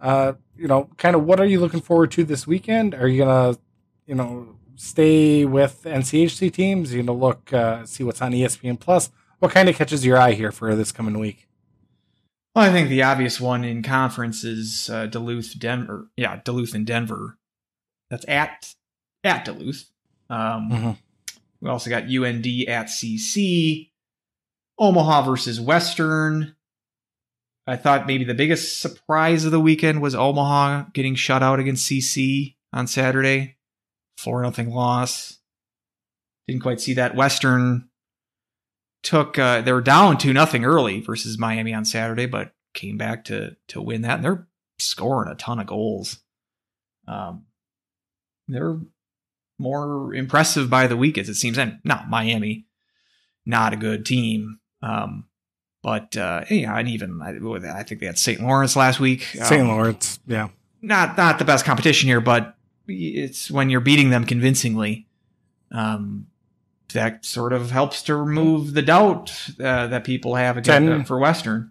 uh, you know, kind of what are you looking forward to this weekend? Are you gonna, you know, stay with NCHC teams? Are you gonna look uh, see what's on ESPN Plus? What kind of catches your eye here for this coming week? Well, I think the obvious one in conference is uh, Duluth, Denver. Yeah, Duluth and Denver. That's at at Duluth. Um, mm-hmm. We also got UND at CC. Omaha versus Western. I thought maybe the biggest surprise of the weekend was Omaha getting shut out against CC on Saturday. 4 nothing loss. Didn't quite see that. Western took uh, they were down 2 nothing early versus Miami on Saturday, but came back to to win that. And they're scoring a ton of goals. Um, they're more impressive by the week as it seems. And not Miami, not a good team. Um, but uh, yeah, and even I, I think they had St. Lawrence last week. St. Um, Lawrence, yeah, not not the best competition here, but it's when you're beating them convincingly. Um, that sort of helps to remove the doubt uh, that people have again uh, for Western.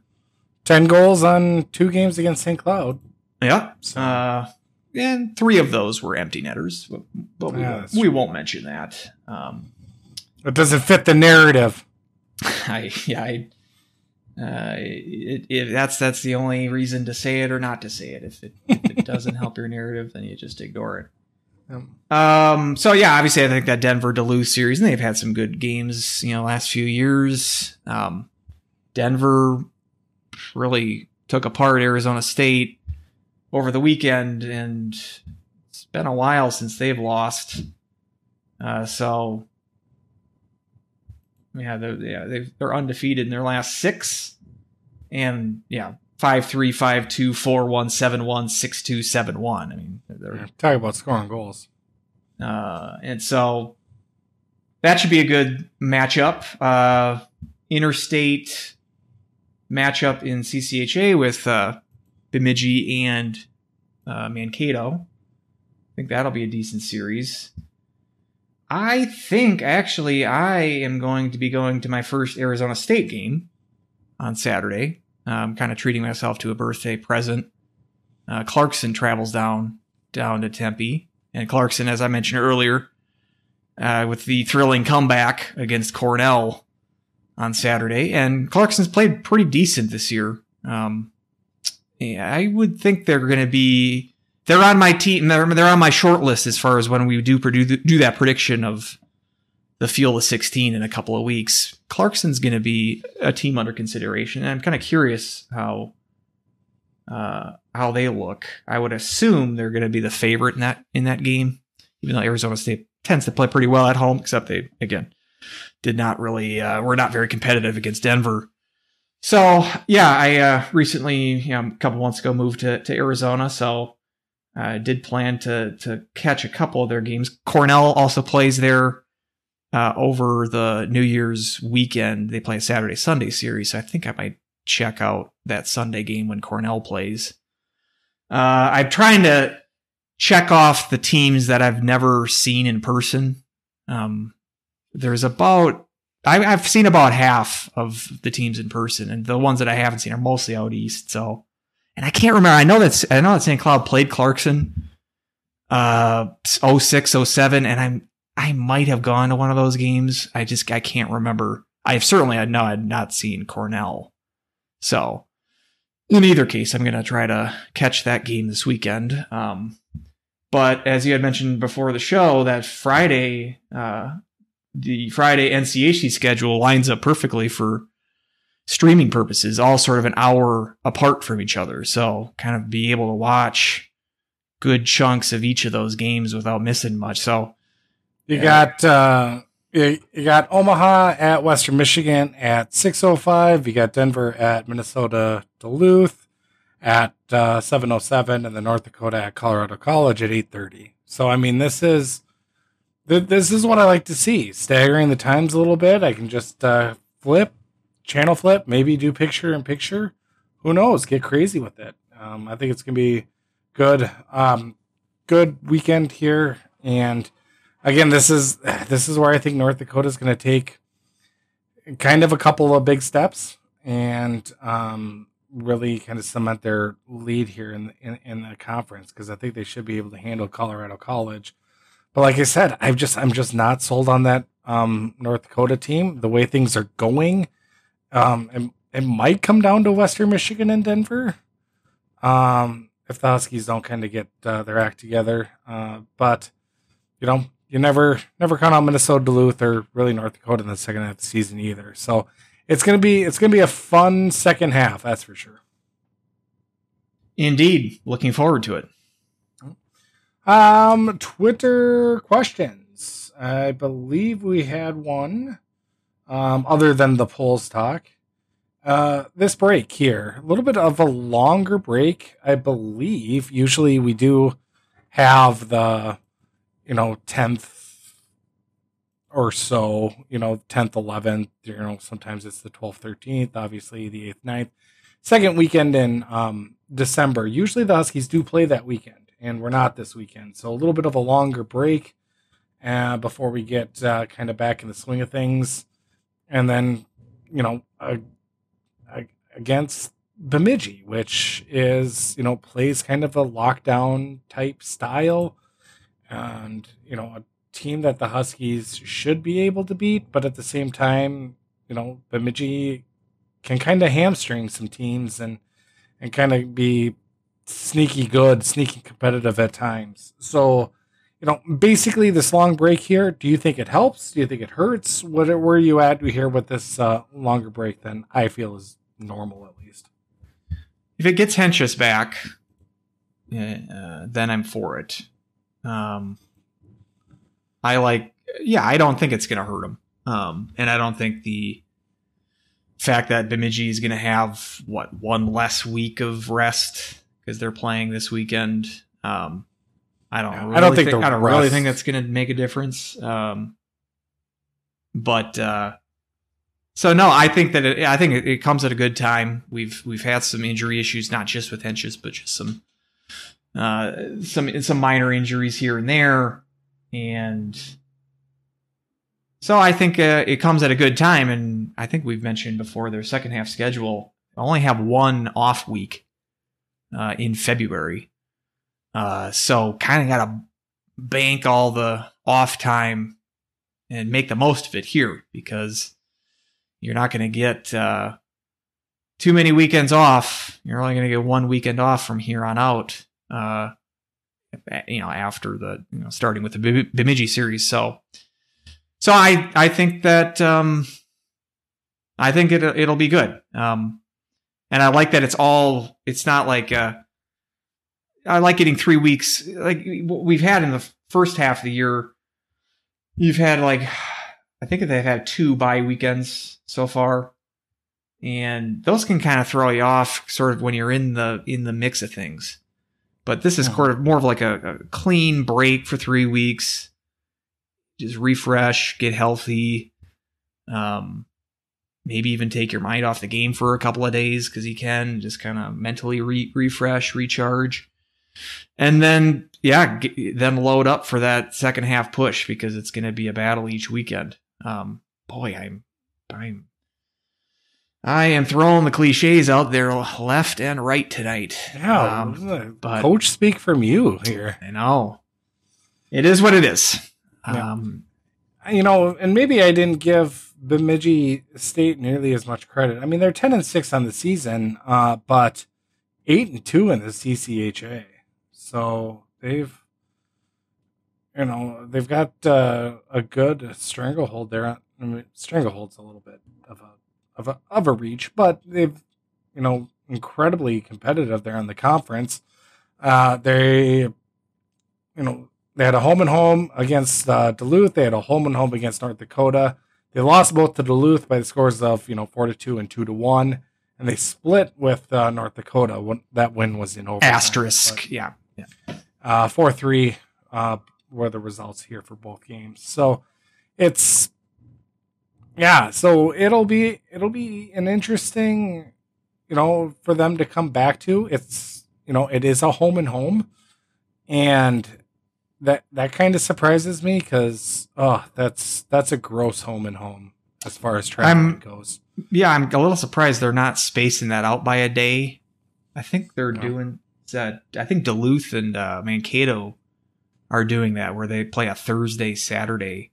Ten goals on two games against St. Cloud. Yeah, uh, and three of those were empty netters, but, but we, yeah, we won't mention that. Um, it doesn't fit the narrative. I yeah, I, uh, it, it, that's that's the only reason to say it or not to say it. If it, if it doesn't help your narrative, then you just ignore it. Um, so yeah, obviously, I think that Denver Duluth series, and they've had some good games, you know, last few years. Um, Denver really took apart Arizona State over the weekend, and it's been a while since they've lost. Uh, so, yeah, they're, yeah they are undefeated in their last six, and yeah, five three five two four one seven one six two seven one. I mean, they're talking about scoring goals. Uh, and so that should be a good matchup. Uh, interstate matchup in CCHA with uh, Bemidji and uh, Mankato. I think that'll be a decent series. I think actually I am going to be going to my first Arizona State game on Saturday. I'm kind of treating myself to a birthday present. Uh, Clarkson travels down down to Tempe, and Clarkson, as I mentioned earlier, uh, with the thrilling comeback against Cornell on Saturday. And Clarkson's played pretty decent this year. Um, yeah, I would think they're going to be. They're on my team. They're on my short list as far as when we do do that prediction of the field of 16 in a couple of weeks. Clarkson's going to be a team under consideration, and I'm kind of curious how uh, how they look. I would assume they're going to be the favorite in that in that game, even though Arizona State tends to play pretty well at home, except they again did not really uh, were not very competitive against Denver. So yeah, I uh, recently, you know, a couple months ago, moved to to Arizona, so I did plan to to catch a couple of their games. Cornell also plays there uh, over the New Year's weekend. They play a Saturday Sunday series. So I think I might check out that Sunday game when Cornell plays. Uh, I'm trying to check off the teams that I've never seen in person. Um, there's about I, have seen about half of the teams in person, and the ones that I haven't seen are mostly out east. So, and I can't remember. I know that's I know that St. Cloud played Clarkson, uh, 06, 07, and I'm I might have gone to one of those games. I just I can't remember. I've certainly I know I'd not seen Cornell. So, in either case, I'm gonna try to catch that game this weekend. Um, but as you had mentioned before the show, that Friday, uh, the Friday NCHC schedule lines up perfectly for streaming purposes, all sort of an hour apart from each other. So kind of be able to watch good chunks of each of those games without missing much. So you got uh you, you got Omaha at Western Michigan at 605. You got Denver at Minnesota Duluth at uh, 707 and the North Dakota at Colorado College at 830. So I mean this is this is what I like to see. Staggering the times a little bit. I can just uh, flip, channel flip, maybe do picture in picture. Who knows? Get crazy with it. Um, I think it's gonna be good. Um, good weekend here, and again, this is this is where I think North Dakota is going to take kind of a couple of big steps, and um, really kind of cement their lead here in in, in the conference because I think they should be able to handle Colorado College. But like I said, I've just I'm just not sold on that um, North Dakota team. The way things are going, um, it, it might come down to Western Michigan and Denver. Um, if the Huskies don't kind of get uh, their act together, uh, but you know you never never count on Minnesota Duluth or really North Dakota in the second half of the season either. So it's gonna be it's gonna be a fun second half, that's for sure. Indeed, looking forward to it. Um, Twitter questions. I believe we had one. Um, other than the polls talk. Uh, this break here, a little bit of a longer break, I believe. Usually we do have the, you know, tenth or so, you know, 10th, 11th, you know, sometimes it's the 12th, 13th, obviously the 8th, 9th. Second weekend in um, December. Usually the Huskies do play that weekend, and we're not this weekend. So a little bit of a longer break uh, before we get uh, kind of back in the swing of things. And then, you know, against Bemidji, which is, you know, plays kind of a lockdown type style. And, you know, a team that the Huskies should be able to beat, but at the same time, you know, Bemidji can kind of hamstring some teams and and kind of be sneaky good, sneaky competitive at times. So, you know, basically this long break here, do you think it helps? Do you think it hurts? What where are you at here with this uh, longer break than I feel is normal at least? if it gets Hentges back, uh, then I'm for it. Um, I like, yeah, I don't think it's going to hurt him. Um, and I don't think the fact that Bemidji is going to have what one less week of rest because they're playing this weekend. Um, I don't. Really I don't think think I don't really think that's going to make a difference. Um, but uh, so no, I think that it, I think it, it comes at a good time. We've we've had some injury issues, not just with Hentges, but just some uh, some some minor injuries here and there, and so I think uh, it comes at a good time. And I think we've mentioned before their second half schedule I only have one off week uh, in February, uh, so kind of got to bank all the off time and make the most of it here because you're not going to get uh, too many weekends off. You're only going to get one weekend off from here on out. Uh, you know, after the you know starting with the Bem- Bemidji series. So, so I I think that um, I think it it'll be good. Um, and I like that it's all. It's not like uh, I like getting three weeks like we've had in the first half of the year. You've had like I think they've had two bye weekends so far, and those can kind of throw you off, sort of when you're in the in the mix of things. But this is sort of more of like a, a clean break for three weeks. Just refresh, get healthy. Um, maybe even take your mind off the game for a couple of days because you can just kind of mentally re- refresh, recharge, and then yeah, get, then load up for that second half push because it's going to be a battle each weekend. Um, boy, I'm I'm I am throwing the cliches out there left and right tonight. Yeah, Um, but- coach speak from you here. I know. It is what it is. Yeah. Um, You know, and maybe I didn't give Bemidji State nearly as much credit. I mean, they're ten and six on the season, uh, but eight and two in the CCHA. So they've, you know, they've got uh, a good stranglehold there. I mean, stranglehold's a little bit of a of a of a reach, but they've, you know, incredibly competitive there in the conference. Uh, they, you know, they had a home and home against uh, Duluth. They had a home and home against North Dakota. They lost both to Duluth by the scores of you know four to two and two to one, and they split with uh, North Dakota. When that win was in overtime. asterisk. Yeah. Yeah. Uh, four three uh, were the results here for both games. So it's yeah. So it'll be it'll be an interesting, you know, for them to come back to. It's you know it is a home and home, and that that kind of surprises me because oh that's that's a gross home and home as far as traveling I'm- goes. Yeah, I'm a little surprised they're not spacing that out by a day. I think they're No. doing that. I think Duluth and uh, Mankato are doing that, where they play a Thursday Saturday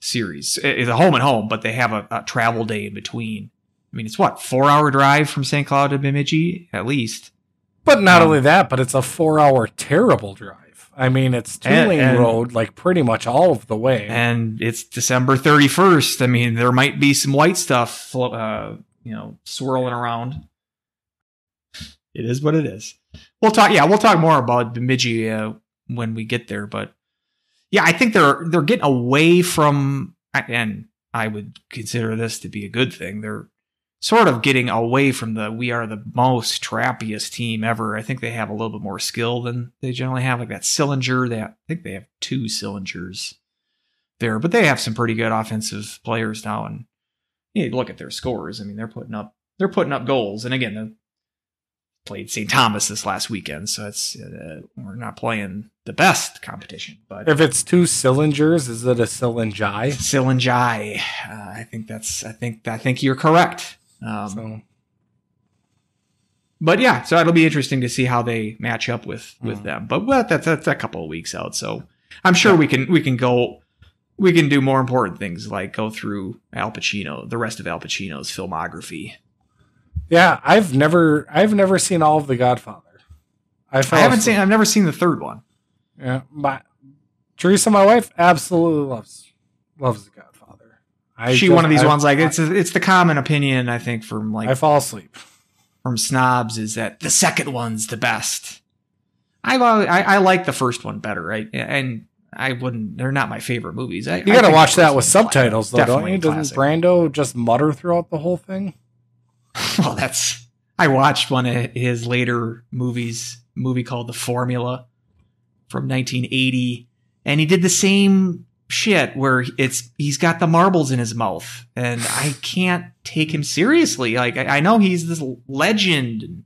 series. It- It's a home and home, but they have a, a travel day in between. I mean, it's what four hour drive from St. Cloud to Bemidji at least. But not Um, only that, but it's a four hour terrible drive. I mean, it's two And- lane and- road like pretty much all of the way. and it's December 31st. I mean, there might be some white stuff, uh, you know, swirling around. It is what it is. We'll talk. Yeah, we'll talk more about Bemidji uh, when we get there. But yeah, I think they're they're getting away from, and I would consider this to be a good thing. They're sort of getting away from the we are the most trappiest team ever. I think they have a little bit more skill than they generally have. Like that Sillinger, they I think they have two Sillingers there, but they have some pretty good offensive players now. And you look at their scores. I mean, they're putting up they're putting up goals. And again, played St. Thomas this last weekend, so it's uh, we're not playing the best competition, but if it's two Sillingers, is it a cylingi? Silinjai. Uh, I think that's I think I think you're correct. Um, so but yeah, so it'll be interesting to see how they match up with with Mhm. them. But well, that's that's a couple of weeks out, so I'm sure we can we can go we can do more important things like go through Al Pacino, the rest of Al Pacino's filmography. Yeah, I've never I've never seen all of The Godfather. I, I haven't asleep. seen I've never seen the third one. Yeah, my Teresa, my wife, absolutely loves loves The Godfather. I she just- one of these I- ones like it's it's the common opinion I think from like I fall asleep. from snobs is that the second one's the best. I've always, I, I like the first one better, right? And I wouldn't. They're not my favorite movies. I, You got to watch that with subtitles, though, don't you? Doesn't classic. Brando just mutter throughout the whole thing? well, that's. I watched one of his later movies, movie called The Formula from 1980, and he did the same shit where it's he's got the marbles in his mouth, and I can't take him seriously. Like I, I know he's this legend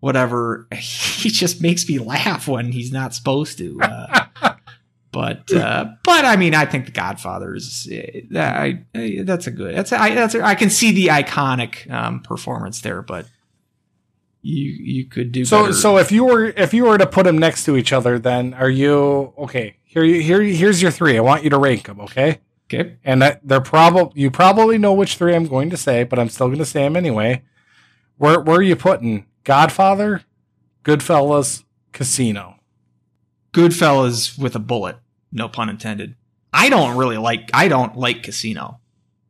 whatever. He just makes me laugh when he's not supposed to. Uh, but uh, but I mean, I think The Godfather is that I, I that's a good that's I that's a, I can see the iconic um, performance there, but you you could do So, better. so if you were if you were to put them next to each other, then are you okay? Here, you here, here's your three. I want you to rank them, okay? okay, And that they're probably you probably know which three I'm going to say, but I'm still going to say them anyway. Where where are you putting Godfather, Goodfellas, Casino? Goodfellas with a bullet, no pun intended. I don't really like I don't like Casino.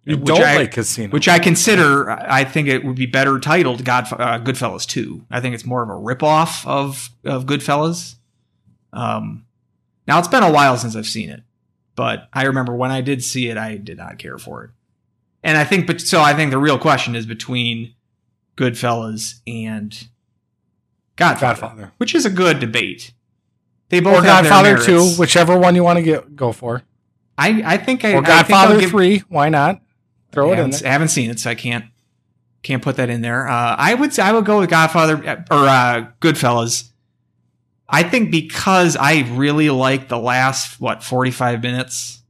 You Which don't I- like Casino, which I consider. I think it would be better titled God, uh, Goodfellas Two. I think it's more of a ripoff of of Goodfellas. Um, now it's been a while since I've seen it, but I remember when I did see it, I did not care for it. And I think, but so I think the real question is between Goodfellas and Godfather, Godfather which is a good debate. They both or Godfather Two, whichever one you want to get go for, I I think I or I Godfather give- Three. Why not? Throw it in there. I haven't seen it, so I can't can't put that in there. Uh, I would say I would go with Godfather or uh, Goodfellas. I think because I really like the last what forty five minutes.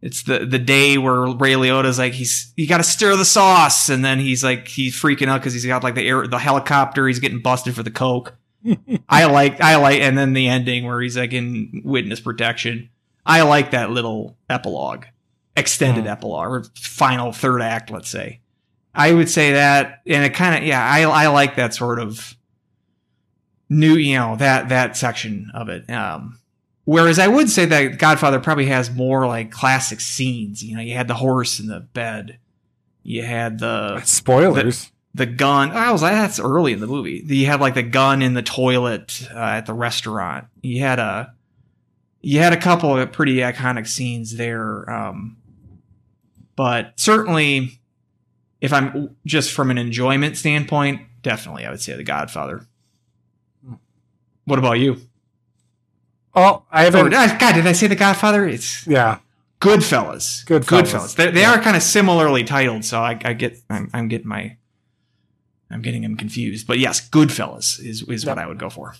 It's the the day where Ray Liotta's like he's you got to stir the sauce, and then he's like he's freaking out because he's got like the air the helicopter. He's getting busted for the coke. I like I like, and then the ending where he's like in witness protection. I like that little epilogue, extended Mhm. epilogue, or final third act, let's say. I would say that, and it kind of yeah, I I like that sort of new, you know, that that section of it. Um, whereas I would say that Godfather probably has more like classic scenes. You know, you had the horse in the bed, you had the Spoilers. the gun. I was like, that's early in the movie. You had like the gun in the toilet uh, at the restaurant. You had a, you had a couple of pretty iconic scenes there. Um, but certainly, if I'm just from an enjoyment standpoint, definitely I would say The Godfather. What about you? oh, I Oh, haven't. God, did I say The Godfather? It's yeah, Goodfellas. Goodfellas. Goodfellas. They, they are kind of similarly titled, so I, I get I'm, I'm getting my I'm getting him confused. But yes, Goodfellas is is what I would go for.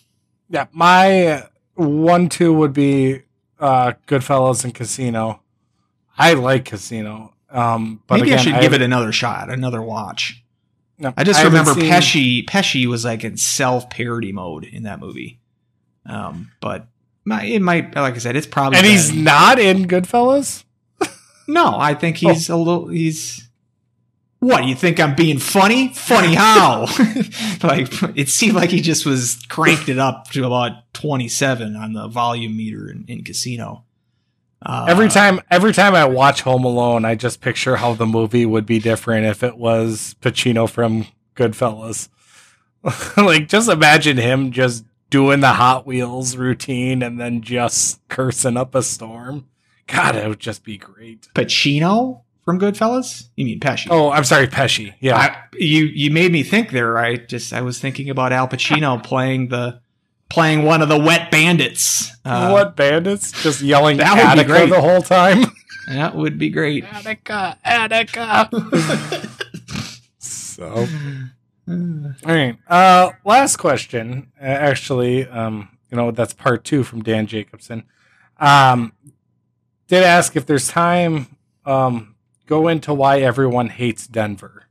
yeah. My one two would be uh, Goodfellas and Casino. I like Casino. Um, but Maybe again, I should give haven't- it another shot, another watch. no, I just haven't remember seen- Pesci. Pesci was like in self parody mode in that movie. Um, but my, it might, like I said, it's probably and he's been- not in Goodfellas. no. I think Oh. he's a little. He's what? You think I'm being funny? Funny how? like it seemed like he just was cranked it up to about 27 on the volume meter in, in Casino. Uh, every time, every time I watch Home Alone, I just picture how the movie would be different if it was Pacino from Goodfellas. like, just imagine him just doing the Hot Wheels routine and then just cursing up a storm. God, it would just be great. Pacino from Goodfellas. You mean Pesci? Oh, I'm sorry, Pesci. Yeah. I, you you made me think there. I just I was thinking about Al Pacino playing the playing one of the wet bandits. Uh, what bandits? Just yelling that would be great. the whole time. That would be great. Attica, Attica. so, all right. Uh, last question. Uh, actually, um, you know, that's part two from Dan Jacobson. Um, did ask if there's time. Um, go into why everyone hates Denver.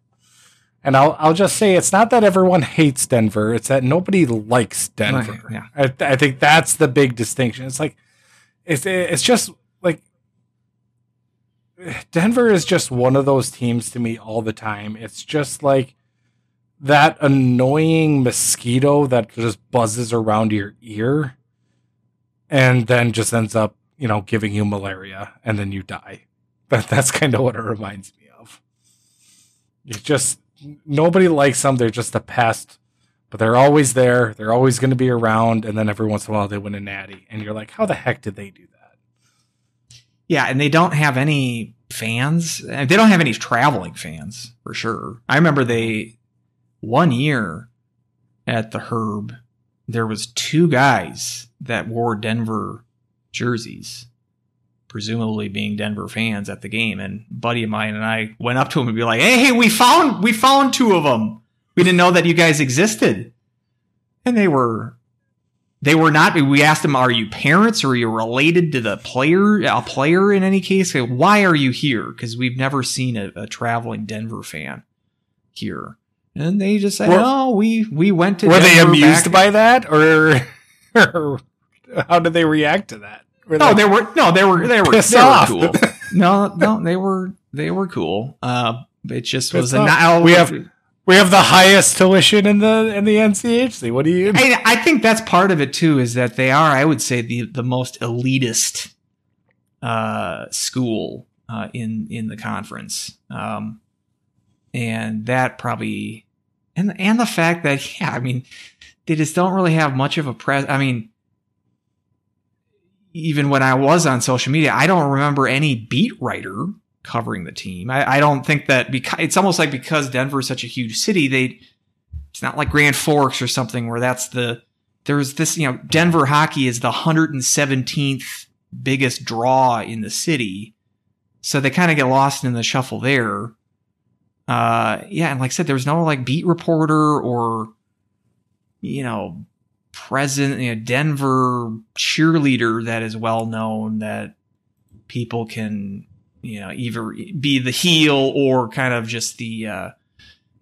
And I'll I'll just say it's not that everyone hates Denver; it's that nobody likes Denver. Yeah. I, I think that's the big distinction. It's like it's it's just like Denver is just one of those teams to me all the time. It's just like that annoying mosquito that just buzzes around your ear and then just ends up, you know, giving you malaria and then you die. But that's kind of what it reminds me of. It's just nobody likes them. They're just a pest, but they're always there. They're always going to be around. And then every once in a while they win a natty, and you're like, how the heck did they do that? Yeah, and they don't have any fans. They don't have any traveling fans for sure. I remember they one year at the Herb, there was two guys that wore Denver jerseys, presumably being Denver fans at the game. And a buddy of mine and I went up to him and be like, "Hey, hey, we found we found two of them. We didn't know that you guys existed." And they were they were not. We asked them, "Are you parents? Or are you related to the player? A player in any case? Why are you here? Because we've never seen a, a traveling Denver fan here." And they just said, Were- "Oh, we we went to." Were they amused by that, or, or how did they react to that? No, they- were no, they were they were, they were cool. No, no, they were they were cool. Uh, it just was a now We have- we have the highest tuition in the in the NCHC. What do you? I, I think that's part of it too. Is that they are, I would say, the the most elitist uh, school uh, in in the conference, um, and that probably, and and the fact that yeah, I mean, they just don't really have much of a press. I mean, even when I was on social media, I don't remember any beat writer covering the team. I, I don't think that because it's almost like because Denver is such a huge city, they it's not like Grand Forks or something where that's the there's this you know Denver hockey is the 117th biggest draw in the city, so they kind of get lost in the shuffle there. Uh, yeah, and like I said, there's no like beat reporter or you know present you know, Denver cheerleader that is well known that people can you know either be the heel or kind of just the uh,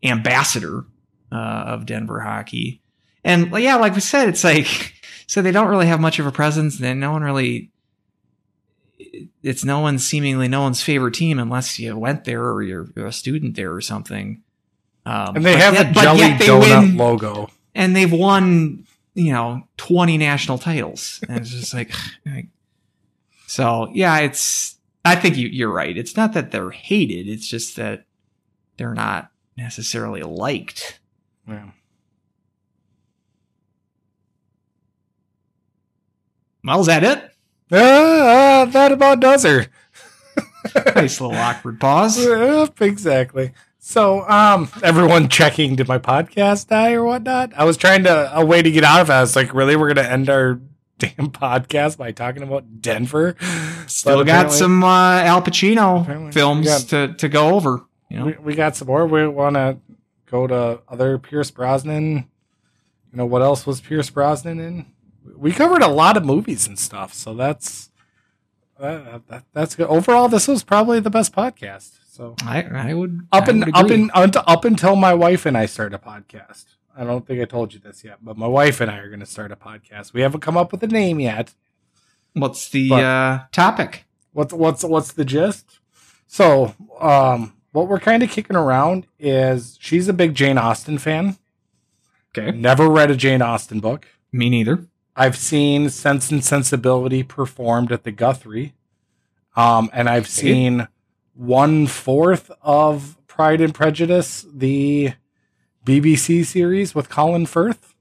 ambassador uh, of Denver hockey. And yeah, like we said, it's like so they don't really have much of a presence. Then no one really. It's no one's seemingly no one's favorite team unless you went there or you're, you're a student there or something. Um, and they have yet- a jelly donut win- logo. and they've won you know 20 national titles and it's just like, like- so yeah it's i think you, you're right it's not that they're hated it's just that they're not necessarily liked Yeah. well is that it Uh, uh, that about does her. nice little awkward pause exactly. So, um, everyone checking, did my podcast die or whatnot? I was trying to a way to get out of it. I was like, really, we're gonna end our damn podcast by talking about Denver? still But got some uh, al pacino films yeah. to, to go over you know We, we got some more. We want to go to other Pierce Brosnan. You know what else was Pierce Brosnan in? We covered a lot of movies and stuff, so that's uh, that, that's good. Overall, this was probably the best podcast. So I, I would up I and would up and up until my wife and I start a podcast. I don't think I told you this yet, but my wife and I are going to start a podcast. We haven't come up with a name yet. what's the uh, topic What's what's what's the gist? So, um, what we're kind of kicking around is she's a big Jane Austen fan. okay Never read a Jane Austen book. me neither I've seen Sense and Sensibility performed at the Guthrie, um, and I've seen one fourth of Pride and Prejudice, the BBC series with Colin Firth.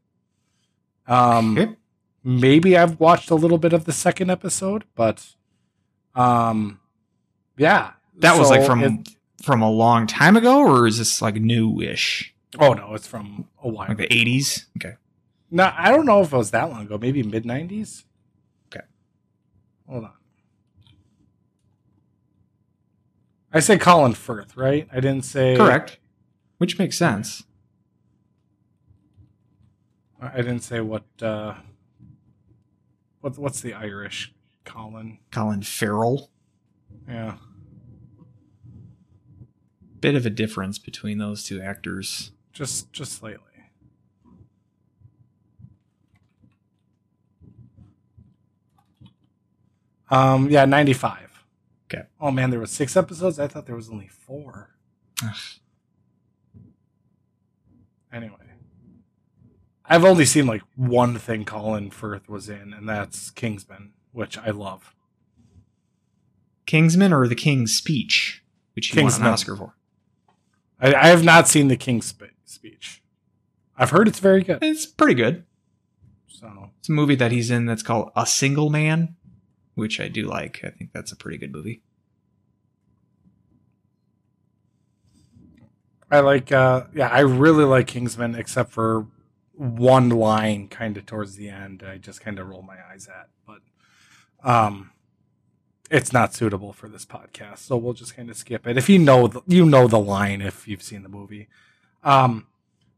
Um, Okay. maybe I've watched a little bit of the second episode, but um, yeah, That was like from it- from a long time ago, or is this like new-ish, oh no, it's from a while. like the eighties? Okay, No, I don't know if it was that long ago. Maybe mid nineties. Okay. Hold on. I said Colin Firth, right? I didn't say correct, which makes sense. I didn't say what. uh What's what's the Irish Colin? Colin Farrell, Yeah. bit of a difference between those two actors. Just just slightly. Um. Yeah. Ninety five. Okay. Oh man, there was six episodes. I thought there was only four. Ugh. Anyway, I've only seen like one thing Colin Firth was in, and that's Kingsman, which I love. Kingsman or The King's Speech, which he won an Oscar for. I, I have not seen the King's spe- Speech. I've heard it's very good. It's pretty good. So It's a movie that he's in that's called A Single Man, which I do like. I think that's a pretty good movie. I like, uh, yeah, I really like Kingsman, except for one line kind of towards the end. I just kind of roll my eyes at, but um, it's not suitable for this podcast, so we'll just kind of skip it. If you know, the, you know the line if you've seen the movie. Um,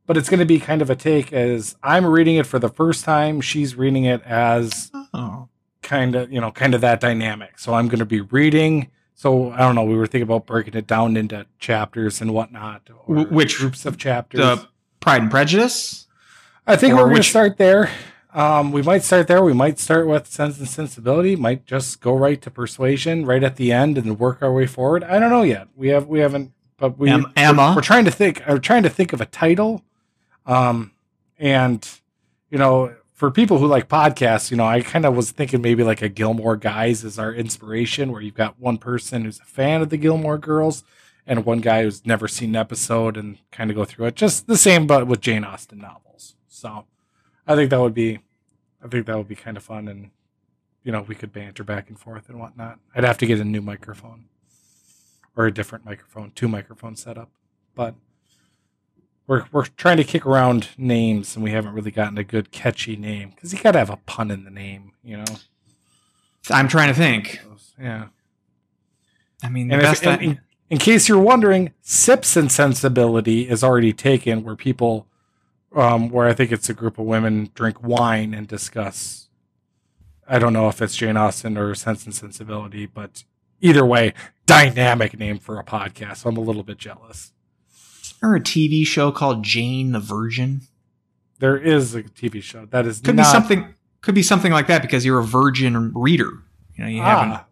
but it's going to be kind of a take as I'm reading it for the first time. She's reading it as Oh. Kind of you know kind of that dynamic. So i'm going to be reading. So i don't know we were thinking about breaking it down into chapters and whatnot or which- groups of chapters. The Pride and Prejudice? i think or we're going to which- start there. Um, we might start there. We might start with sense and sensibility. Might just go right to persuasion right at the end and work our way forward. I don't know yet. We have we haven't but we Em- Emma. we're trying to think i'm trying to think of a title. Um and you know for people who like podcasts you know i kind of was thinking maybe like a gilmore guys is our inspiration where you've got one person who's a fan of the gilmore girls and one guy who's never seen an episode and kind of go through it. Just the same but with jane austen novels. So i think that would be i think that would be kind of fun and you know we could banter back and forth and whatnot. I'd have to get a new microphone or a different microphone two microphone setup but we're we're trying to kick around names and we haven't really gotten a good catchy name because you got to have a pun in the name, you know. I'm trying to think. Yeah. I mean, And if, in, in, in case you're wondering, Sips and Sensibility is already taken, where people, um, where I think it's a group of women drink wine and discuss. I don't know if it's Jane Austen or Sense and Sensibility, but either way, dynamic name for a podcast. So I'm a little bit jealous. Or a TV show called Jane the Virgin. There is a TV show that is Could not, be something. Could be something like that because you're a virgin reader. You know, you haven't Ah,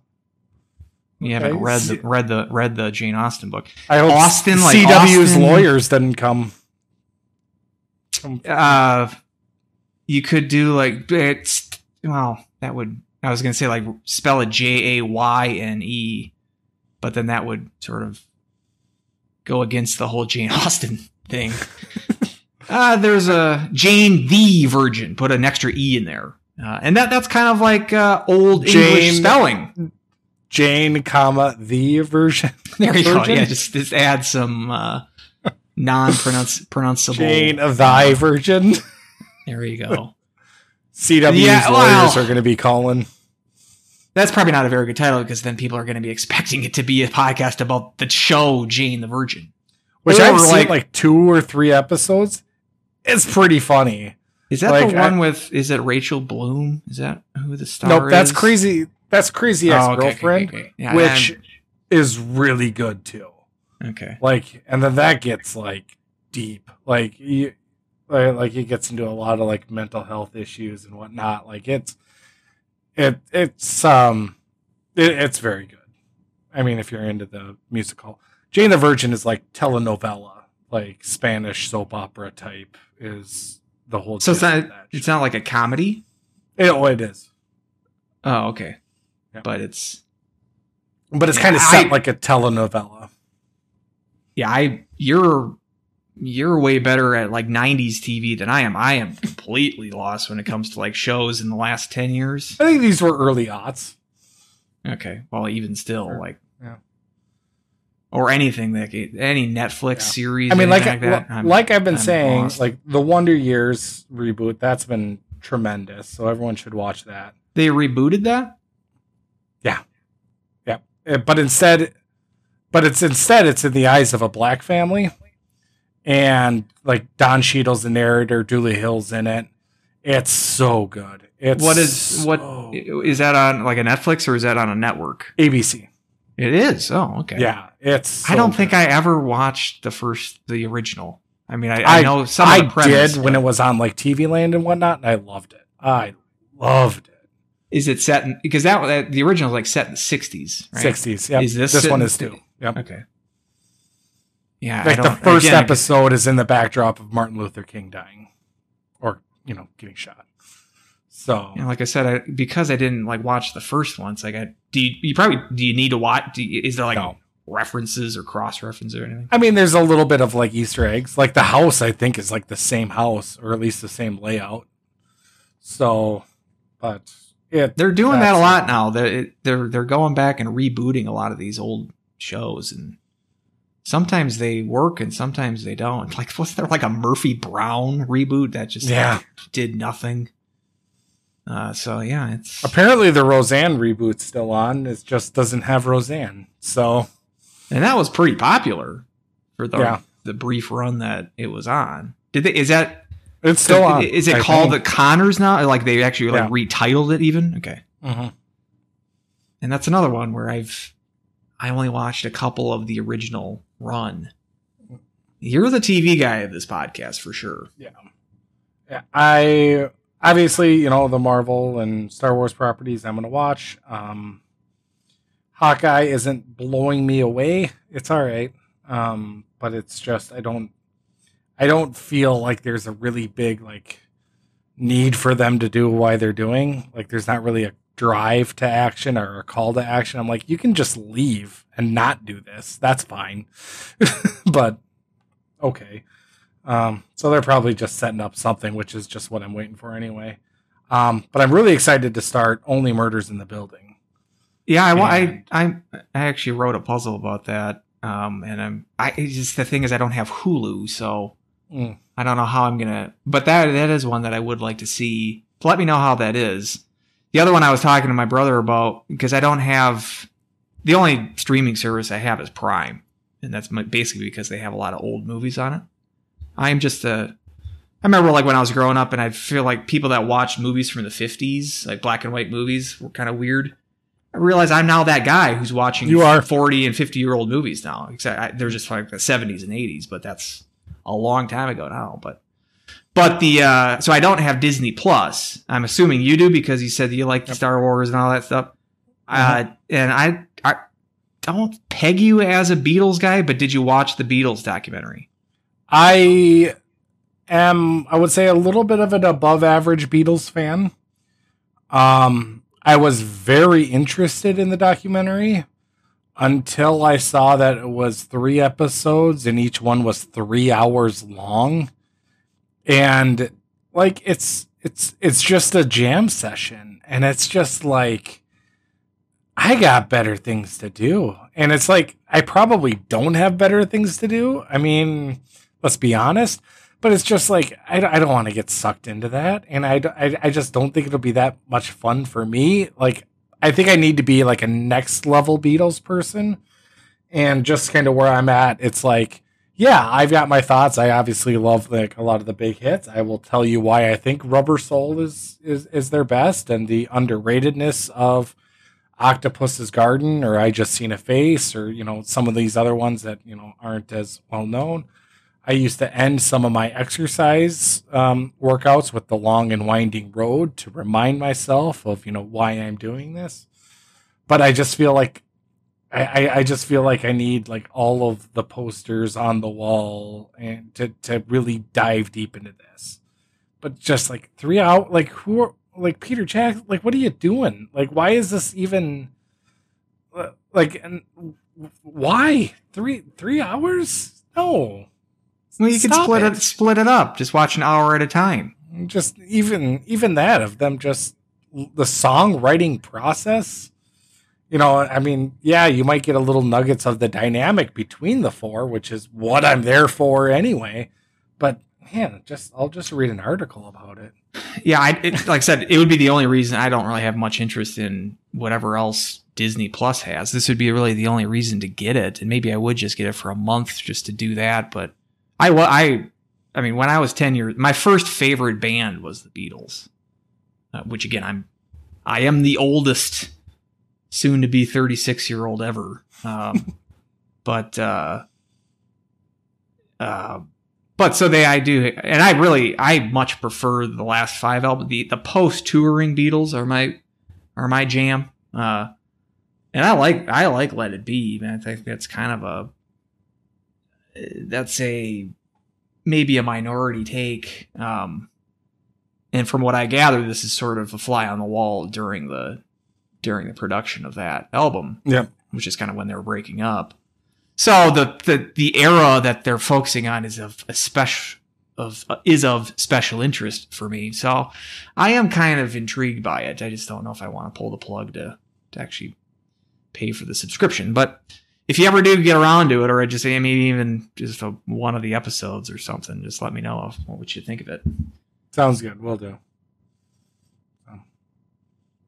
you haven't read the read the read the Jane Austen book. I hope Austin, like CW's Austin- lawyers didn't come. Uh, you could do like it's well that would I was gonna say like spell it J A Y N E, but then that would sort of go against the whole Jane Austen thing. uh, there's a Jane the Virgin. Put an extra E in there, uh, and that that's kind of like uh, old Jane- English spelling. Jane, comma the version. There you go. Yeah, just just add some uh, non-pronounceable. Jane, thy virgin. There you go. CW's Yeah, lawyers well- are going to be calling. That's probably not a very good title because then people are going to be expecting it to be a podcast about the show Jane the Virgin. Which I've seen like- like two or three episodes. It's pretty funny. Is that Like, the one with? Is it Rachel Bloom? Is that who the star? Nope, that's crazy. That's crazy ex Oh, okay, girlfriend, okay, okay. Yeah, which I'm- is really good too. okay. Like, and then that gets like deep. Like, you, like, like it gets into a lot of like mental health issues and whatnot. Like, it's it it's um it, it's very good. I mean, if you're into the musical, Jane the Virgin is like telenovela, like Spanish soap opera type is the whole. So it's not. It's not like a comedy. It, oh, it is, Oh, okay. Yeah. But it's but it's Yeah, kind of set I- like a telenovela. yeah. I you're you're way better at like '90s TV than I am. I am completely lost when it comes to like shows in the last ten years. I think these were early aughts. Okay. Well, even still, Sure. like. Yeah. Or anything that any Netflix Yeah. series. I mean, like like, that, like I've been I'm saying, lost. like the Wonder Years reboot that's been tremendous. So everyone should watch that. they rebooted that. Yeah. Yeah. Eh, but instead, but it's instead it's in the eyes of a black family, and like Don Cheadle's the narrator, Dulé Hill's in it. It's so good. It's What is what so- is that on like a Netflix or is that on a network? ABC? It is. Oh, okay. Yeah, it's. I don't good. think I ever watched the first, the original. I mean, I, I, I- know some I premise. did when it was on like TV Land and whatnot, and I loved it. I loved it. is it set in because that, that the original is like set in the sixties, right? Sixties. Yeah, Is this this one is too. Yep. Okay. Yeah, like the first again, episode is in the backdrop of Martin Luther King dying, or you know, getting shot. So you know, like I said, I, because I didn't like watch the first one, it's like I do. You, you probably do. You need to watch? Do you, is there like no, references or cross references or anything. I mean, there's a little bit of like Easter eggs. Like the house, I think, is like the same house or at least the same layout. So, but it They're doing that a lot now. They're they're they're going back and rebooting a lot of these old shows, and sometimes they work and sometimes they don't. Like was there like a Murphy Brown reboot that just Yeah. did nothing? Uh, so yeah, it's apparently the Roseanne reboot's still on. It just doesn't have Roseanne. So and that was pretty popular for the Yeah. the brief run that it was on. Did they? Is that it's still on. Is it I called think. the Connors now? Like they actually like Yeah. retitled it even? Okay. Mhm. And that's another one where I've I only watched a couple of the original run. You're the TV guy of this podcast for sure. Yeah. Yeah, I obviously, you know, the Marvel and Star Wars properties I'm going to watch. Um, Hawkeye isn't blowing me away. It's all right. Um, but it's just I don't I don't feel like there's a really big like need for them to do why they're doing. Like there's not really a drive to action or a call to action. I'm like you can just leave and not do this. That's fine. but okay. Um, so they're probably just setting up something, which is just what I'm waiting for anyway. Um, but I'm really excited to start Only Murders in the Building. Yeah, I, wa- I I I actually wrote a puzzle about that. Um, and I'm I just the thing is I don't have Hulu, so Mm. I don't know how I'm gonna. But that that is one that I would like to see. Let me know how that is. The other one I was talking to my brother about because I don't have the only streaming service I have is Prime, and that's basically because they have a lot of old movies on it. I'm just a. I remember like when I was growing up, and I feel like people that watched movies from the '50s, like black and white movies, were kind of weird. I realize I'm now that guy who's watching You are. 40 and 50 year old movies now. Except I, they're just like the 70s and 80s, but that's a long time ago now. But but the uh, so I don't have Disney Plus. I'm assuming you do because you said you like Yep. Star Wars and all that stuff. Uh, and I I don't peg you as a Beatles guy, but did you watch the Beatles documentary? I am, I would say, a little bit of an above average Beatles fan. Um, I was very interested in the documentary until I saw that it was three episodes and each one was three hours long. And like it's it's it's just a jam session. And it's just like I got better things to do. And it's like I probably don't have better things to do. I mean, let's be honest. But it's just like I, don't- I don't want to get sucked into that, and I, I I just don't think it'll be that much fun for me. Like I think I need to be like a next level Beatles person, and just kind of where I'm at. It's like yeah, I've got my thoughts. I obviously love like a lot of the big hits. I will tell you why I think Rubber Soul is is is their best, and the underratedness of Octopus's Garden, or I Just Seen a Face, or you know some of these other ones that you know aren't as well known. I used to end some of my exercise um, workouts with the long and winding road to remind myself of you know why I'm doing this. But I just feel like I, I, I just feel like I need like all of the posters on the wall and to to really dive deep into this. But just like three out, like who are like Peter Jack, like what are you doing? Like why is this even uh, like and why three three hours? No, Well, you could Stop split it. it. split it up. Just watch an hour at a time. just even even that of them just the songwriting process you know i mean yeah you might get a little nuggets of the dynamic between the four which is what i'm there for anyway but man just i'll just read an article about it Yeah, I, it, like I said, it would be the only reason I don't really have much interest in whatever else Disney Plus has. This would be really the only reason to get it, and maybe I would just get it for a month just to do that. But I, I, I mean, when I was ten years, my first favorite band was the Beatles, uh, which again, I'm, I am the oldest, soon to be thirty six year old ever. Um, but uh, uh, but so they I do and I really I much prefer the last five albums. The the post touring Beatles are my are my jam. Uh and I like I like Let It Be, man. I think that's kind of a that's a maybe a minority take. Um and from what I gather, this is sort of a fly on the wall during the during the production of that album. Yep. Which is kind of when they were breaking up. So the, the the era that they're focusing on is of a special of uh, is of special interest for me. So I am kind of intrigued by it. I just don't know if I want to pull the plug to to actually pay for the subscription. But if you ever do get around to it, or I just maybe even just a, one of the episodes or something, just let me know what would you think of it. Sounds good. We'll do.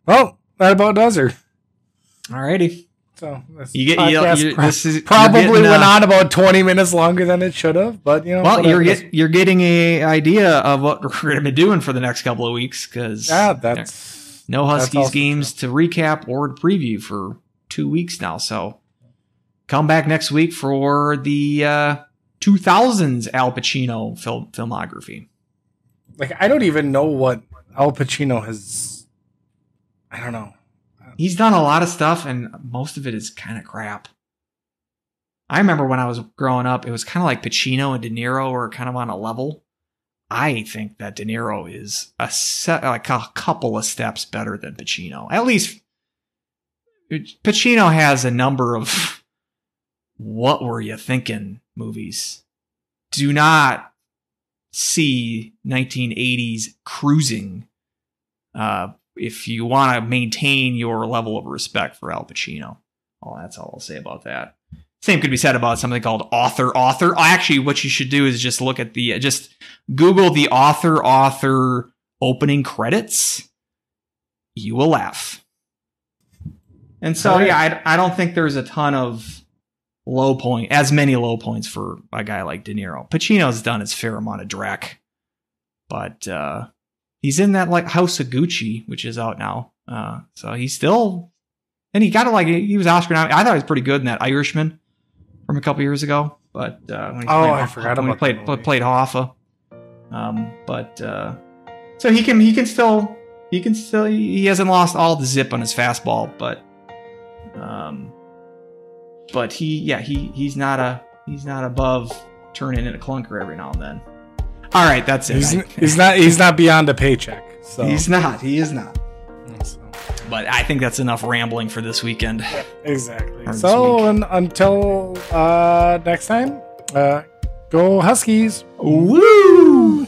Well, that about does her. Alrighty. So this You get you, you, pro- this is probably you're getting, went uh, on about twenty minutes longer than it should have, but you know. Well, you're get, you're getting a idea of what we're going to be doing for the next couple of weeks because yeah, that's no Huskies also games to recap or to preview for two weeks now. So come back next week for the uh, 2000s Al Pacino film filmography. like I don't even know what Al Pacino has. I don't know. He's done a lot of stuff, and most of it is kind of crap. I remember when I was growing up, it was kind of like Pacino and De Niro were kind of on a level. I think that De Niro is a set, like a couple of steps better than Pacino. At least Pacino has a number of what were you thinking movies. Do not see 1980s cruising uh, if you want to maintain your level of respect for Al Pacino. Well, that's all I'll say about that. Same could be said about something called author author. Actually, what you should do is just look at the just Google the author author opening credits. You will laugh. And so, yeah, I, I don't think there's a ton of low point, as many low points for a guy like De Niro. Pacino's done his fair amount of Drac, but uh, he's in that like House of Gucci, which is out now. Uh, so he's still, and he got it like he was Oscar nominated. I thought he was pretty good in that Irishman from a couple years ago. But uh, when he Oh, played, I forgot when he played movie. played Hoffa. Um, but uh, so he can he can still he can still he hasn't lost all the zip on his fastball, but um, but he yeah he he's not a he's not above turning in a clunker every now and then. All right, that's it. He's, I- he's not. He's not beyond a paycheck. So. He's not. He is not. so. But I think that's enough rambling for this weekend. Exactly. Or this So week. un- until uh, next time, uh, go Huskies. Woo!